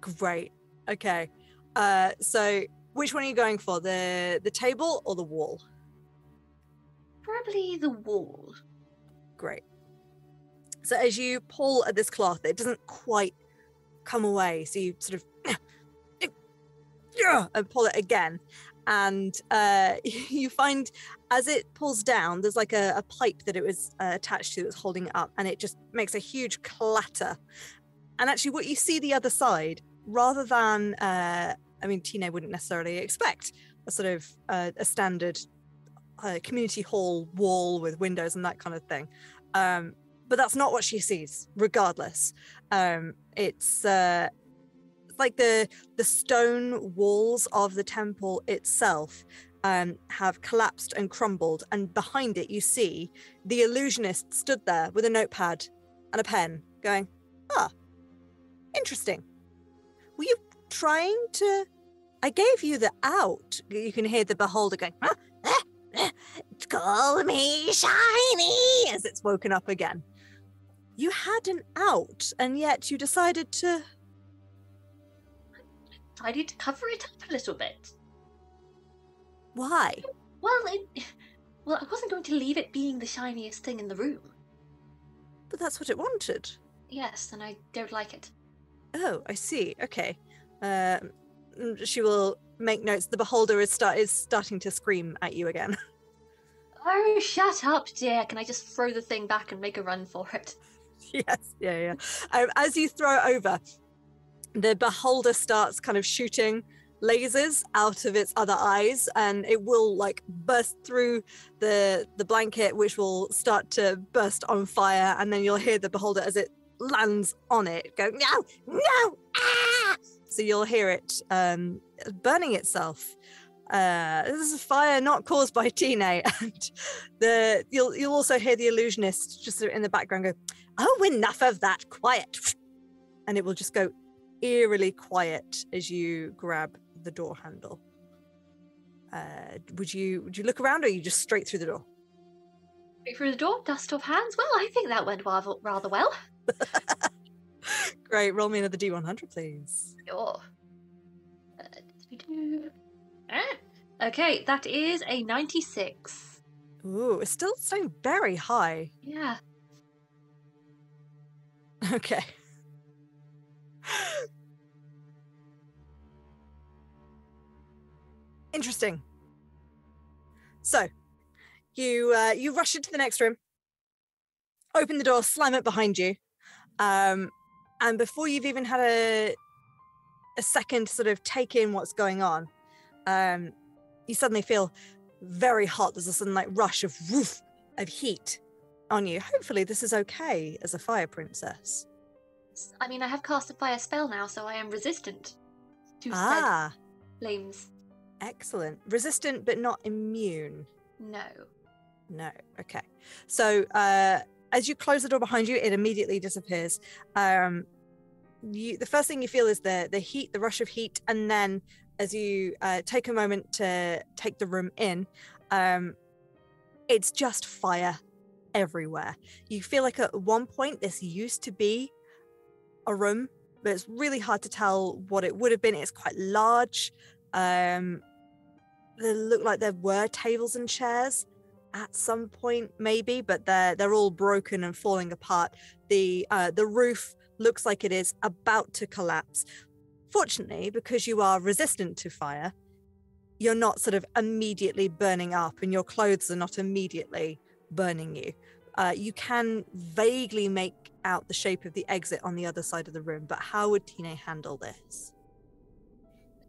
A: Great. Okay. Uh, so which one are you going for? The the table or the wall?
B: Probably the wall.
A: Great. So as you pull at this cloth, it doesn't quite come away. So you sort of and pull it again. And uh, you find as it pulls down, there's like a, a pipe that it was uh, attached to that's holding it up, and it just makes a huge clatter. And actually, what you see the other side, rather than, uh, I mean, Tina wouldn't necessarily expect a sort of uh, a standard uh, community hall wall with windows and that kind of thing. Um, but that's not what she sees, regardless. Um, it's uh, like the the stone walls of the temple itself um, have collapsed and crumbled, and behind it you see the illusionist stood there with a notepad and a pen, going, "Ah, interesting. Were you trying to? I gave you the out. You can hear the beholder going, huh? Call me shiny as it's woken up again. You had an out, and yet you decided to.
B: I need to cover it up a little bit.
A: Why?
B: Well, it, well, I wasn't going to leave it being the shiniest thing in the room.
A: But that's what it wanted.
B: Yes, and I don't like it.
A: Oh, I see. Okay. Um, mm, she will make notes. The beholder is start is starting to scream at you again.
B: Oh, shut up, dear. Can I just throw the thing back and make a run for it?
A: yes, yeah, yeah. Um, as you throw it over, the beholder starts kind of shooting lasers out of its other eyes and it will like burst through the the blanket which will start to burst on fire and then you'll hear the beholder as it lands on it go no no ah! so you'll hear it um burning itself uh this is a fire not caused by Tine and the you'll you'll also hear the illusionist just in the background go oh enough of that quiet and it will just go eerily quiet as you grab the door handle. Uh, would you would you look around, or are you just straight through the door?
B: Straight through the door, dust off hands. Well, I think that went rather rather well.
A: Great. Roll me another D100, please.
B: Sure. Ah, okay, that is a 96.
A: Ooh, it's still staying very high.
B: Yeah.
A: Okay. Interesting. So, you uh, you rush into the next room, open the door, slam it behind you, um, and before you've even had a a second to sort of take in what's going on, um, you suddenly feel very hot. There's a sudden like rush of woof of heat on you. Hopefully, this is okay as a fire princess.
B: I mean, I have cast a fire spell now, so I am resistant to
A: Ah,
B: flames.
A: excellent. Resistant but not immune.
B: No.
A: No. Okay. So uh, as you close the door behind you, it immediately disappears. Um, you, the first thing you feel is the the heat, the rush of heat, and then as you uh, take a moment to take the room in, um, it's just fire everywhere. You feel like at one point this used to be a room, but it's really hard to tell what it would have been. It's quite large. Um, they look like there were tables and chairs at some point, maybe, but they're they're all broken and falling apart. The uh, the roof looks like it is about to collapse. Fortunately, because you are resistant to fire, you're not sort of immediately burning up, and your clothes are not immediately burning you. Uh, you can vaguely make out the shape of the exit on the other side of the room, but how would Tina handle this?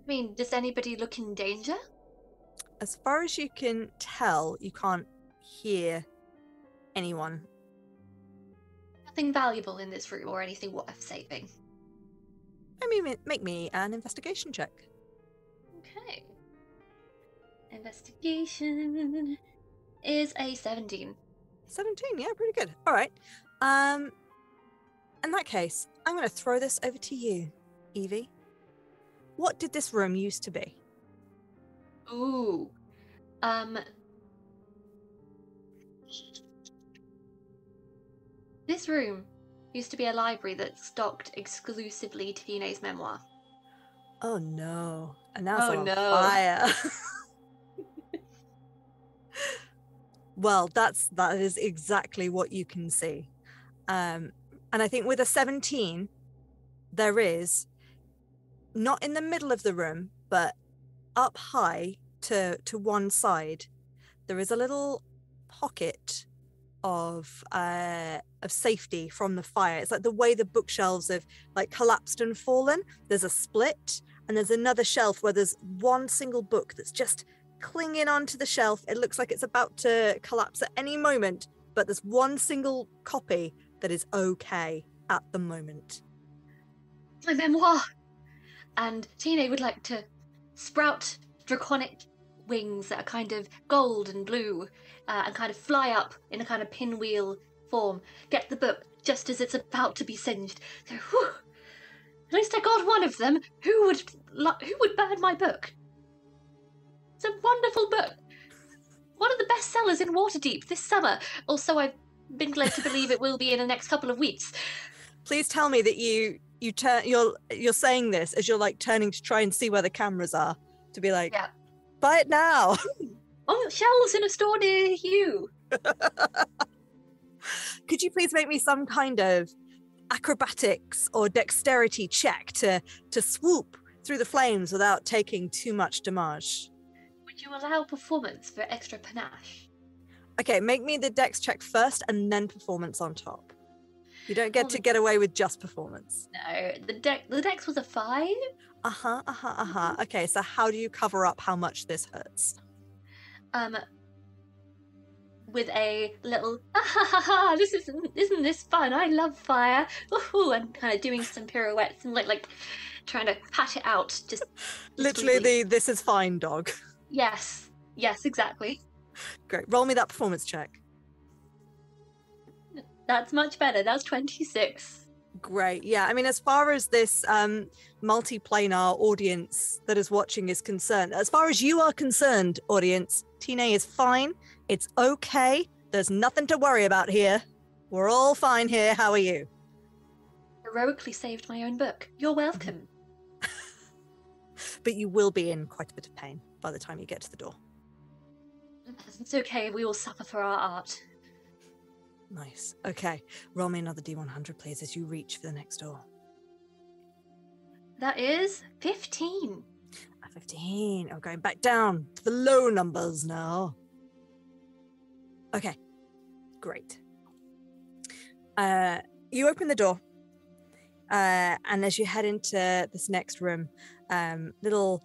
B: I mean, does anybody look in danger?
A: As far as you can tell, you can't hear anyone.
B: Nothing valuable in this room or anything worth saving.
A: I mean, make me an investigation check.
B: Okay. Investigation is a 17.
A: 17, yeah, pretty good. All right. Um, in that case, I'm going to throw this over to you, Evey. What did this room used to be?
B: Ooh. Um. This room used to be a library that stocked exclusively Tine's memoir.
A: Oh no! And now it's
B: Oh,
A: on
B: no.
A: fire. well, that's that is exactly what you can see, um, and I think with a seventeen, there is not in the middle of the room, but up high to to one side, there is a little pocket of uh of safety from the fire. It's like the way the bookshelves have like collapsed and fallen. There's a split, and there's another shelf where there's one single book that's just clinging onto the shelf. It looks like it's about to collapse at any moment, but there's one single copy that is okay at the moment.
B: My memoir! And Tine would like to sprout draconic wings that are kind of gold and blue uh, and kind of fly up in a kind of pinwheel form. Get the book just as it's about to be singed. So, whew, at least I got one of them. Who would who would burn my book? It's a wonderful book. One of the best sellers in Waterdeep this summer. Also, I've been led to believe it will be in the next couple of weeks.
A: Please tell me that you you turn you're you're saying this as you're like turning to try and see where the cameras are to be like
B: Yeah.
A: buy it now.
B: Oh, On shelves in a store near you.
A: Could you please make me some kind of acrobatics or dexterity check to to swoop through the flames without taking too much damage?
B: Would you allow performance for extra panache?
A: Okay, make me the dex check first and then performance on top. You don't get to get away with just performance.
B: No, the deck the dex was a five.
A: Uh huh. Uh huh. Uh huh. Okay. So how do you cover up how much this hurts?
B: Um, with a little ah, ha ha ha this isn't isn't this fun i love fire Woohoo, and kind of doing some pirouettes and like like trying to pat it out just
A: Literally the this is fine dog.
B: yes yes exactly
A: Great. Roll me that performance check.
B: that's much better that's 26
A: Great. Yeah. I mean, as far as this um, multiplanar audience that is watching is concerned, as far as you are concerned, audience, Tina is fine. It's okay. There's nothing to worry about here. We're all fine here. How are you?
B: heroically saved my own book you're welcome
A: But you will be in quite a bit of pain by the time you get to the door.
B: it's okay we all suffer for our art
A: Nice. Okay. Roll me another D100, please, as you reach for the next door.
B: that is 15
A: 15. I'm going back down to the low numbers now. Okay. Great. Uh, you open the door. Uh, and as you head into this next room, um, little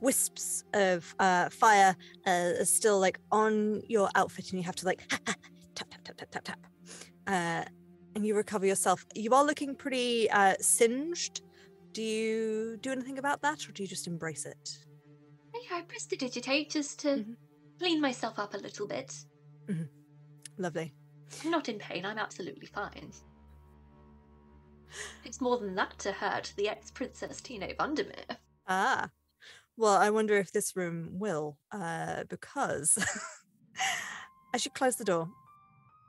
A: wisps of uh, fire uh, are still like on your outfit, and you have to like tap, tap, tap, tap, tap, tap. Uh, and you recover yourself. You are looking pretty uh, singed. Do you do anything about that, or do you just embrace it?
B: yeah i prestidigitate just to
A: Mhm.
B: clean myself up a little bit
A: Lovely.
B: I'm not in pain, I'm absolutely fine. It's more than that to hurt the ex Princess Tino Wandemeer.
A: Ah, well, I wonder if this room will, uh, because as you close the door,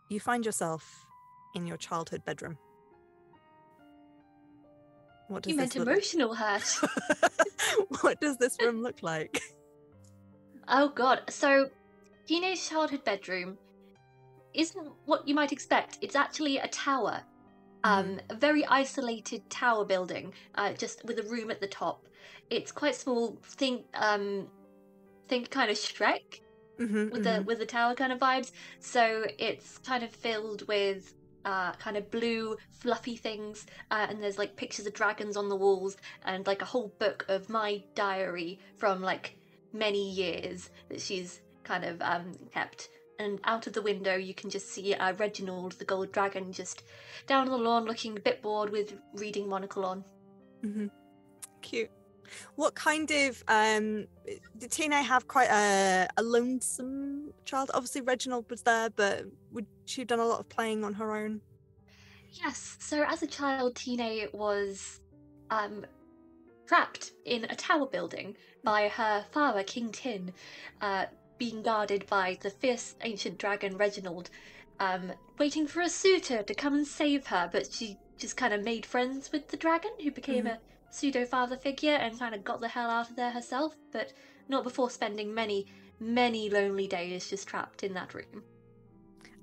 A: you find yourself in your childhood bedroom. What does
B: You meant
A: look
B: emotional hurt.
A: what does this room look like?
B: oh god, so Tino's childhood bedroom isn't what you might expect. It's actually a tower. Um, a very isolated tower building, uh, just with a room at the top. It's quite small. Think, um, think kind of Shrek.
A: Mhm,
B: with
A: mhm.
B: the with the tower kind of vibes. So it's kind of filled with uh, kind of blue fluffy things, uh, and there's like pictures of dragons on the walls, and like a whole book of my diary from like many years that she's kind of um, kept. And out of the window, you can just see uh, Reginald, the gold dragon, just down on the lawn, looking a bit bored with reading monocle on.
A: Mhm. Cute. What kind of um did Tina have quite a, a lonesome child? Obviously Reginald was there, but would she have done a lot of playing on her own?
B: Yes, so as a child, Tine was um, trapped in a tower building by her father, King Tin, uh, being guarded by the fierce ancient dragon Reginald, um, waiting for a suitor to come and save her, but she just kind of made friends with the dragon, who became
A: Mhm.
B: a pseudo father figure and kind of got the hell out of there herself, but not before spending many, many lonely days just trapped in that room.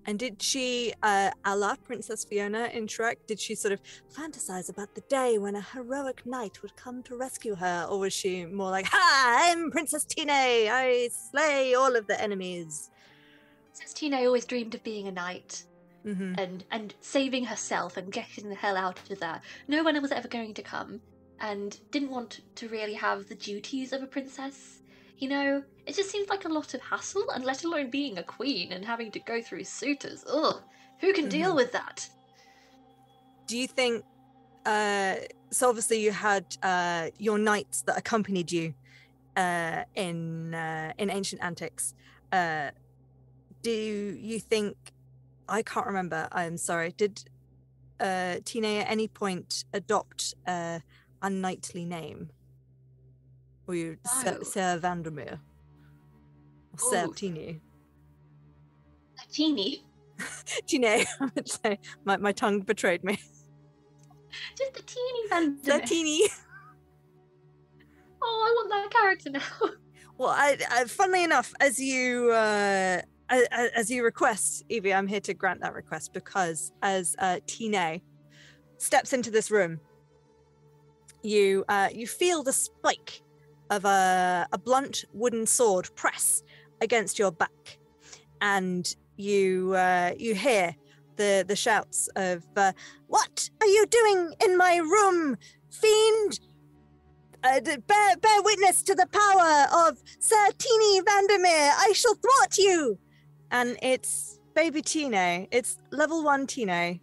A: And did she, uh, a la Princess Fiona in Shrek, did she sort of fantasize about the day when a heroic knight would come to rescue her? Or was she more like, Ha, I'm Princess Tina, I slay all of the enemies?
B: Since Tine always dreamed of being a knight,
A: hmm
B: and and saving herself and getting the hell out of there. No one was ever going to come, and didn't want to really have the duties of a princess. You know, it just seems like a lot of hassle, and let alone being a queen and having to go through suitors. Ugh, who can deal
A: Mhm.
B: with that?
A: Do you think, uh, so obviously you had uh, your knights that accompanied you uh, in uh, in Ancient Antics. Uh, do you think, I can't remember, I'm sorry, did uh, Tina at any point adopt uh, a knightly name? Or you Sir,
B: No.
A: Sir Wandemeer? Or Sir. Tini?
B: A teeny,
A: I would say, my, my tongue betrayed me.
B: just a teeny Wandemeer.
A: Tini.
B: Oh, I want that character now.
A: Well, I, I, funnily enough, as you uh, as, you request, Evey, I'm here to grant that request because as uh, steps into this room, you uh, you feel the spike of a, a blunt wooden sword press against your back, and you uh, you hear the the shouts of uh, "What are you doing in my room, fiend?" Uh, bear, bear witness to the power of Sir Teeny Wandemeer. I shall thwart you. And it's baby Tine. It's level one Tine.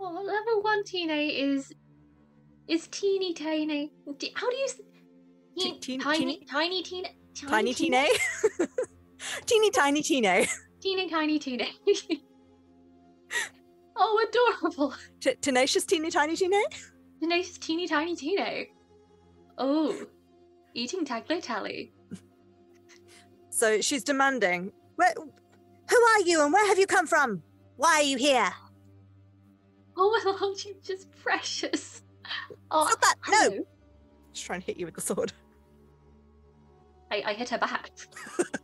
B: Oh, level one Tine is is teeny tiny. How do you? Teen-
A: teen-
B: tiny, tiny, teen,
A: Tiny Tine. Teeny tiny Tine.
B: teeny, tiny, teeny. oh, adorable!
A: T- tenacious teeny tiny Tine.
B: Tenacious, teeny, tiny, teeny. Oh, eating tagliatelle.
A: So she's demanding, where, Who are you and where have you come from? Why are you here?
B: Oh, well, aren't you just precious? Oh,
A: Stop that! No! Just trying to hit you with the sword.
B: I, I hit her back.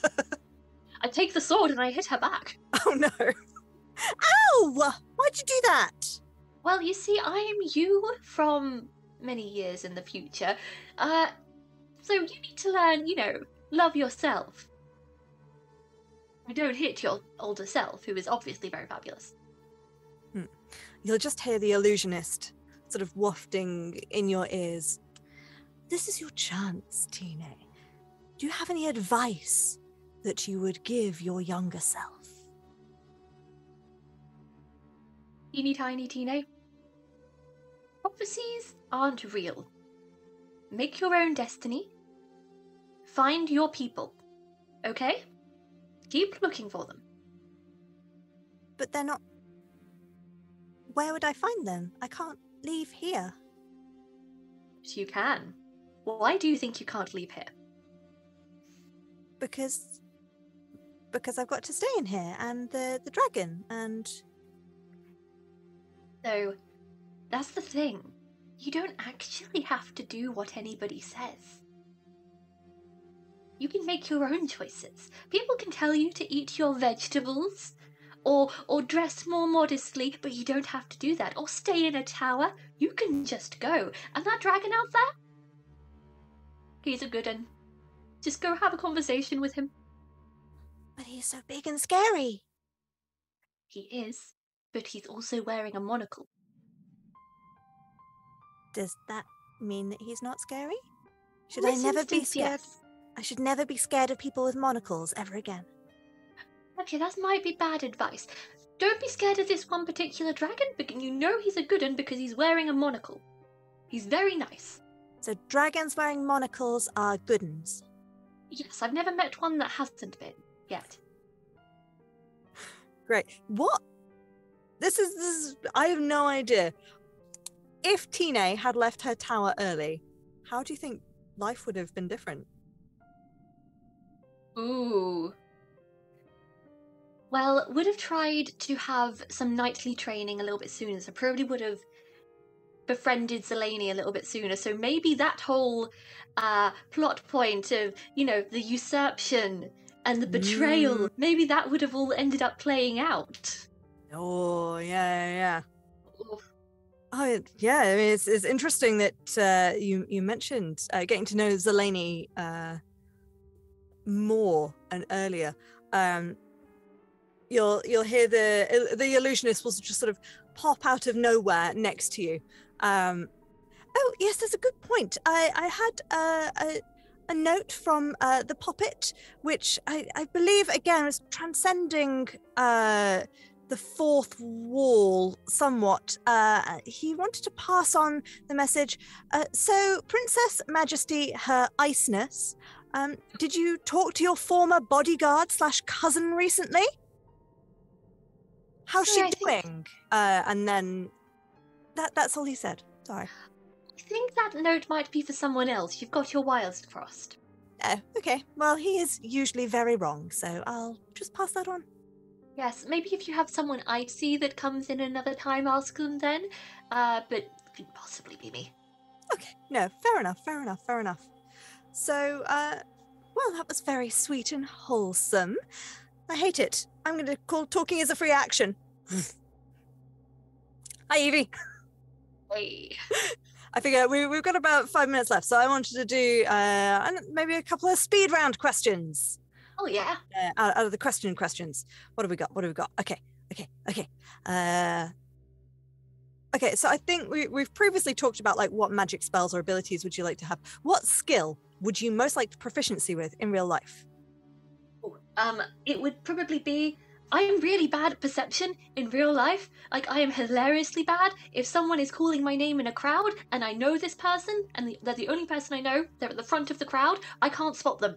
B: I take the sword and I hit her back.
A: Oh no. Ow! Why'd you do that?
B: Well, you see, I am you from many years in the future. Uh, so you need to learn, you know, love yourself. Don't hit your older self, who is obviously very fabulous.
A: You'll just hear the illusionist sort of wafting in your ears. This is your chance, Tine. Do you have any advice that you would give your younger self?
B: Teeny tiny Tine. Prophecies aren't real. Make your own destiny. Find your people. Okay? Keep looking for them.
A: But they're not. Where would I find them? I can't leave here.
B: But you can. Why do you think you can't leave here?
A: Because. Because I've got to stay in here and the, the dragon and.
B: So, that's the thing. You don't actually have to do what anybody says. You can make your own choices. People can tell you to eat your vegetables or or dress more modestly, but you don't have to do that. Or stay in a tower. You can just go. And that dragon out there? He's a good one. Just go have a conversation with him.
A: But he's so big and scary.
B: He is, but he's also wearing a monocle.
A: Does that mean that he's not scary? Should I never be scared?
B: yes.
A: I should never be scared of people with monocles ever again.
B: Okay, that might be bad advice. Don't be scared of this one particular dragon, because you know he's a good one because he's wearing a monocle. He's very nice.
A: So dragons wearing monocles are good uns.
B: Yes, I've never met one that hasn't been yet.
A: Great. What? This is this is I have no idea. If Tine had left her tower early, how do you think life would have been different?
B: Ooh. Well, would have tried to have some knightly training a little bit sooner, so probably would have befriended Zelani a little bit sooner. So maybe that whole uh, plot point of, you know, the usurpation and the betrayal,
A: Mm.
B: maybe that would have all ended up playing out.
A: Oh yeah, yeah.
B: Oof.
A: Oh yeah. I mean, it's, it's interesting that uh, you you mentioned uh, getting to know Zelani uh, more and earlier. Um, you'll you'll hear the the illusionist will just sort of pop out of nowhere next to you. Um, oh yes, that's a good point. I I had uh, a a note from uh, the puppet, which I, I believe again was transcending uh, the fourth wall somewhat. Uh, he wanted to pass on the message. Uh, so, Princess Majesty, Her Iceness, um, did you talk to your former bodyguard slash cousin recently? How's
B: I
A: she
B: think-
A: doing? Uh, and then that that's all he said. Sorry.
B: I think that note might be for someone else. You've got your wires crossed.
A: Oh, okay. Well, he is usually very wrong, so I'll just pass that on.
B: Yes, maybe if you have someone I see that comes in another time, ask them then. Uh, but couldn't possibly be me.
A: Okay, no, fair enough, fair enough, fair enough. So, uh, well, that was very sweet and wholesome. I hate it. I'm going to call talking as a free action. Hi, Evey.
B: Hey.
A: I figure we, we've got about five minutes left, so I wanted to do uh, maybe a couple of speed round questions
B: Oh yeah.
A: uh, out, out of the question questions. What have we got? What have we got? Okay, Okay, okay. Uh, okay, so I think we, we've previously talked about like what magic spells or abilities would you like to have. What skill would you most like proficiency with in real life?
B: Um, it would probably be. I am really bad at perception in real life. Like, I am hilariously bad. If someone is calling my name in a crowd and I know this person and they're the only person I know, they're at the front of the crowd, I can't spot them.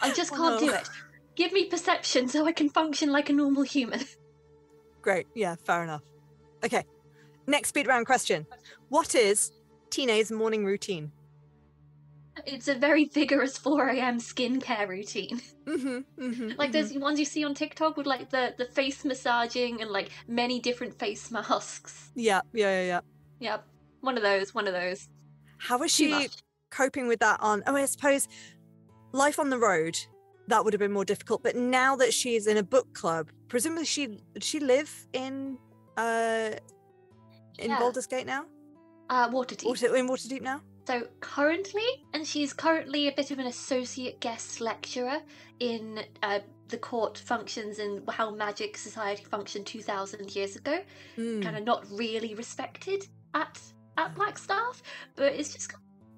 B: I just can't do
A: Oh.
B: it. Give me perception so I can function like a normal human.
A: Great. Yeah, fair enough. Okay. Next speed round question. What is Teena's morning routine?
B: It's a very vigorous 4 a.m. skincare routine.
A: Mm-hmm, mm-hmm,
B: Like those ones you see on TikTok with like the, the face massaging and like many different face masks.
A: Yeah, yeah, yeah, yeah.
B: Yep. One of those, one of those.
A: How is she coping with that on? Oh, I suppose life on the road that would have been more difficult. But now that she's in a book club, presumably she she live in uh in
B: Yeah.
A: Baldur's Gate now,
B: Uh, Waterdeep.
A: Water, in Waterdeep now.
B: So currently, and she's currently a bit of an associate guest lecturer in uh, the court functions and how Magic Society functioned 2,000 years ago.
A: Hmm.
B: Kind of not really respected at at Blackstaff, but it's just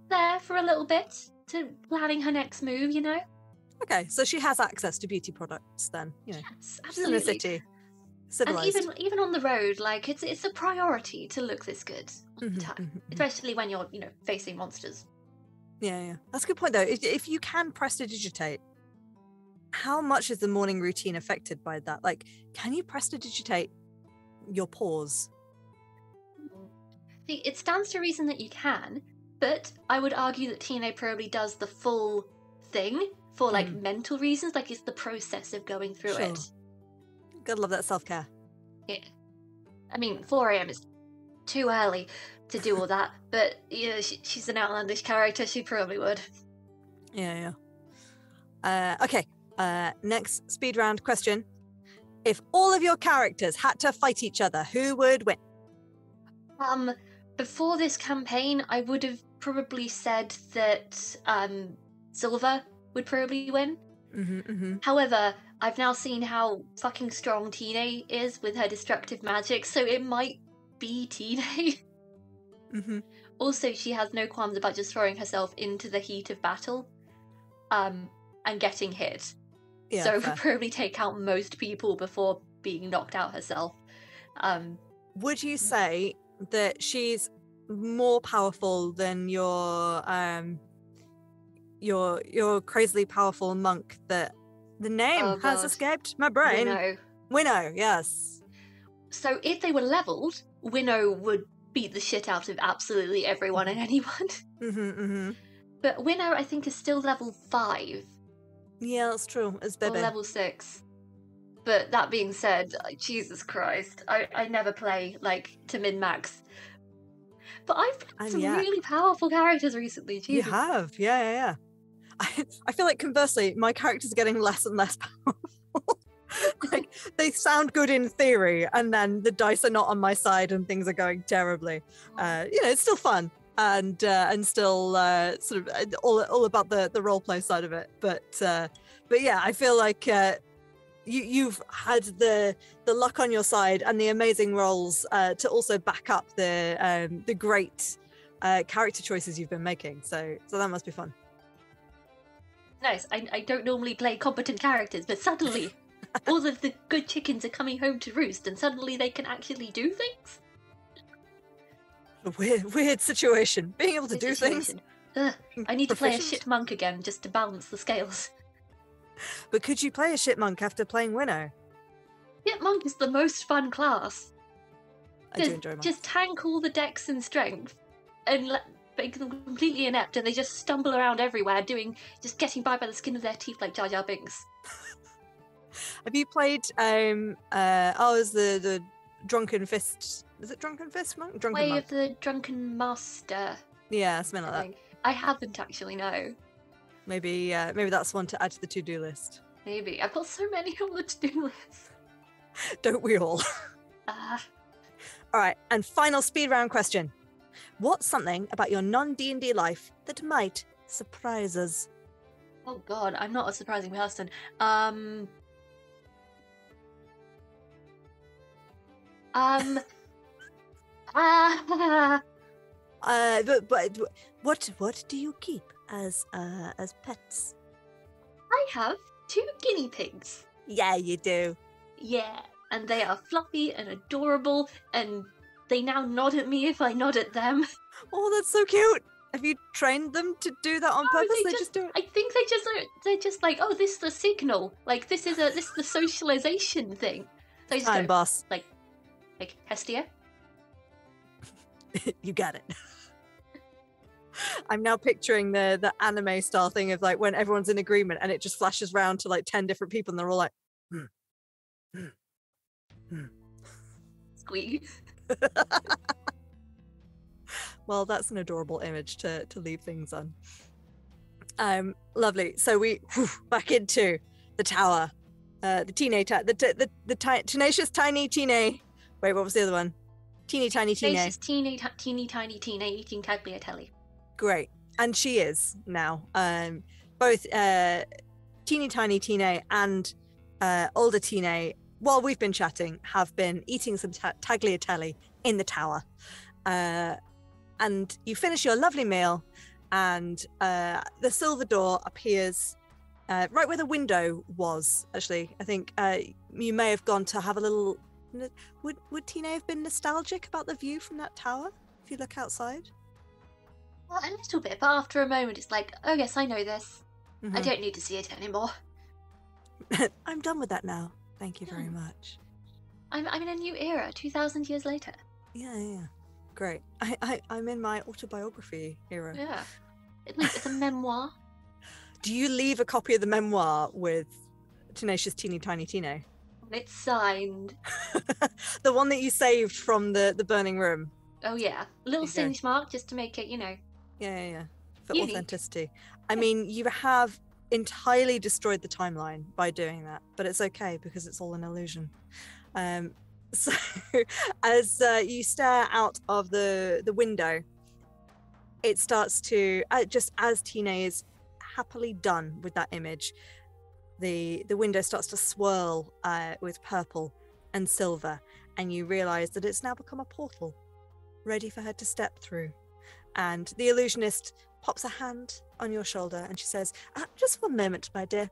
B: there for a little bit to planning her next move. You know,
A: Okay, so she has access to beauty products then. You know,
B: yes,
A: she's in the
B: absolutely.
A: City,
B: And even even on the road, like it's it's a priority to look this good all the
A: Mhm,
B: time,
A: mhm, mhm.
B: especially when you're you know facing monsters.
A: Yeah, yeah. That's a good point though. If, if you can prestidigitate, how much is the morning routine affected by that? Like, can you prestidigitate your pause?
B: See, it stands to reason that you can, but I would argue that TNA probably does the full thing for like
A: Mm.
B: mental reasons, like it's the process of going through
A: Sure.
B: it.
A: Gotta love that self care.
B: Yeah. I mean, 4 a.m. is too early to do all that, but you know, she, she's an outlandish character, she probably would.
A: Yeah, yeah. Uh, okay. Uh, next speed round question: If all of your characters had to fight each other, who would win?
B: Um, before this campaign, I would have probably said that um, Silver would probably win.
A: Mm-hmm, mm-hmm.
B: However, I've now seen how fucking strong Tina is with her destructive magic, so it might be Tina.
A: Mm-hmm.
B: also, she has no qualms about just throwing herself into the heat of battle, um, and getting hit.
A: Yeah.
B: so
A: fair.
B: would probably take out most people before being knocked out herself. Um,
A: would you say that she's more powerful than your um your your crazily powerful monk that the name
B: Oh,
A: has
B: God.
A: escaped my brain
B: know.
A: winnow yes
B: So if they were leveled, Winnow would beat the shit out of absolutely everyone and anyone.
A: mm-hmm, mm-hmm.
B: But Winnow, I think, is still level five.
A: yeah that's true it's
B: or level six. But that being said, uh, Jesus Christ, I, I never play like to min max. But I've played
A: And
B: some
A: yet-
B: really powerful characters recently.
A: you
B: Jesus.
A: have yeah yeah yeah I, I feel like conversely my characters are getting less and less powerful like they sound good in theory and then the dice are not on my side and things are going terribly uh, you know, it's still fun and uh, and still uh, sort of uh, all all about the the role play side of it. But uh, but yeah, I feel like uh, you you've had the the luck on your side and the amazing rolls uh, to also back up the um, the great uh, character choices you've been making. So so that must be fun.
B: Nice. I, I don't normally play competent characters, but suddenly all of the good chickens are coming home to roost, and suddenly they can actually do things.
A: A weird weird situation. Being able to do things.
B: Ugh, I need to play a shit monk again just to balance the scales.
A: But could you play a shit monk after playing Winnow?
B: Yet monk is the most fun class.
A: I do
B: Just-
A: enjoy monks.
B: Just tank all the dex and strength, and let, make them completely inept, and they just stumble around everywhere, doing just getting by by the skin of their teeth like Jar Jar Binks.
A: Have you played um uh oh is the the drunken fist is it drunken fist monk? Drunken
B: Way
A: monk.
B: of the Drunken Master.
A: Yeah, something
B: I
A: like that.
B: I haven't actually. No,
A: Maybe uh maybe that's one to add to the to-do list.
B: maybe I've got so many on the to-do list.
A: Don't we all?
B: Uh,
A: all right, and final speed round question. What's something about your non-D&D life that might surprise us?
B: oh God, I'm not a surprising person. Um, Um. Ah.
A: Uh, but, but what what do you keep as uh as pets?
B: I have two guinea pigs.
A: Yeah, you do.
B: Yeah, and they are fluffy and adorable, and they now nod at me if I nod at them.
A: Oh, that's so cute. Have you trained them to do that on
B: No,
A: purpose?
B: they
A: They
B: just-
A: just do it.
B: I think they just are- they're just like, oh, this is the signal. Like this is a this is the socialization thing. So just
A: Fine,
B: go,
A: boss.
B: like like Hestia.
A: you got it. I'm now picturing the the anime style thing of like when everyone's in agreement and it just flashes round to like ten different people and they're all like, hmm, hmm, hmm.
B: Squeak.
A: well, that's an adorable image to to leave things on. Um, lovely. So we whew, back into the tower. Uh, the teenage, the t- the the ti- tenacious tiny teeny. Wait, what was the other one? Teeny tiny teeny.
B: Tenacious, teeny, ti- teeny, tiny, teeny, eating tagliatelle.
A: Great, and she is now. Um, both uh, teeny tiny Tine and uh, older Tine, while we've been chatting, have been eating some ta- tagliatelle in the tower. Uh, and you finish your lovely meal, and uh, the silver door appears uh, right where the window was. Actually, I think uh, you may have gone to have a little. Would would Tine have been nostalgic about the view from that tower? If you look outside.
B: Well, a little bit, but after a moment, it's like, oh yes, I know this. I
A: Mhm.
B: don't need to see it anymore.
A: I'm done with that now. Thank you very
B: Hmm.
A: much.
B: I'm I'm in a new era, two thousand years later.
A: Yeah, yeah, yeah. Great. I, I, I'm in my autobiography era.
B: Yeah, it's, like, it's a memoir.
A: Do you leave a copy of the memoir with Tenacious Teeny Tiny
B: Tine? It's signed.
A: the one that you saved from the, the burning room.
B: Oh yeah, a little singe mark just to make it, you know.
A: Yeah, yeah, yeah. For
B: Unique.
A: authenticity. I mean, you have entirely destroyed the timeline by doing that, but it's okay because it's all an illusion. Um, so, as uh, you stare out of the the window, it starts to uh, just as Tine is happily done with that image, the the window starts to swirl uh, with purple and silver, and you realize that it's now become a portal, ready for her to step through. And the illusionist pops a hand on your shoulder and she says, uh, Just one moment, my dear.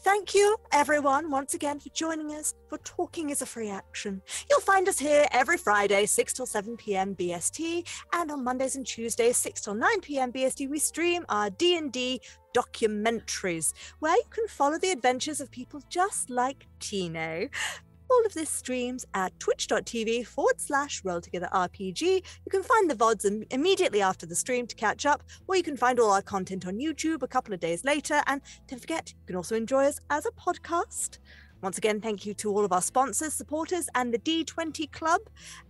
A: Thank you, everyone, once again for joining us for Talking is a Free Action. You'll find us here every Friday, 6 till 7 p.m. BST, and on Mondays and Tuesdays, 6 till 9 p.m. BST, we stream our D&D documentaries, where you can follow the adventures of people just like Tine. All of this streams at twitch.tv forward slash roll together RPG. You can find the VODs im- immediately after the stream to catch up, or you can find all our content on YouTube a couple of days later. And don't forget, you can also enjoy us as a podcast. Once again, thank you to all of our sponsors, supporters, and the D20 Club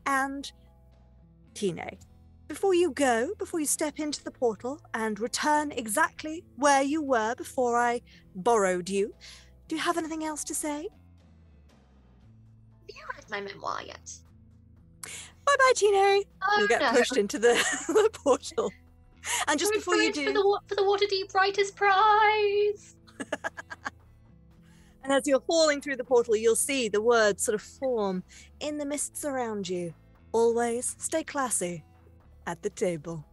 A: and Tine. Before you go, before you step into the portal and return exactly where you were before I borrowed you, do you have anything else to say?
B: My memoir yet?
A: Bye bye, Tine.
B: Oh,
A: You'll get
B: no.
A: pushed into the, portal. And just before you do,
B: for the, for the Waterdeep Writers Prize.
A: and as you're falling through the portal, you'll see the words sort of form in the mists around you. Always stay classy at the table.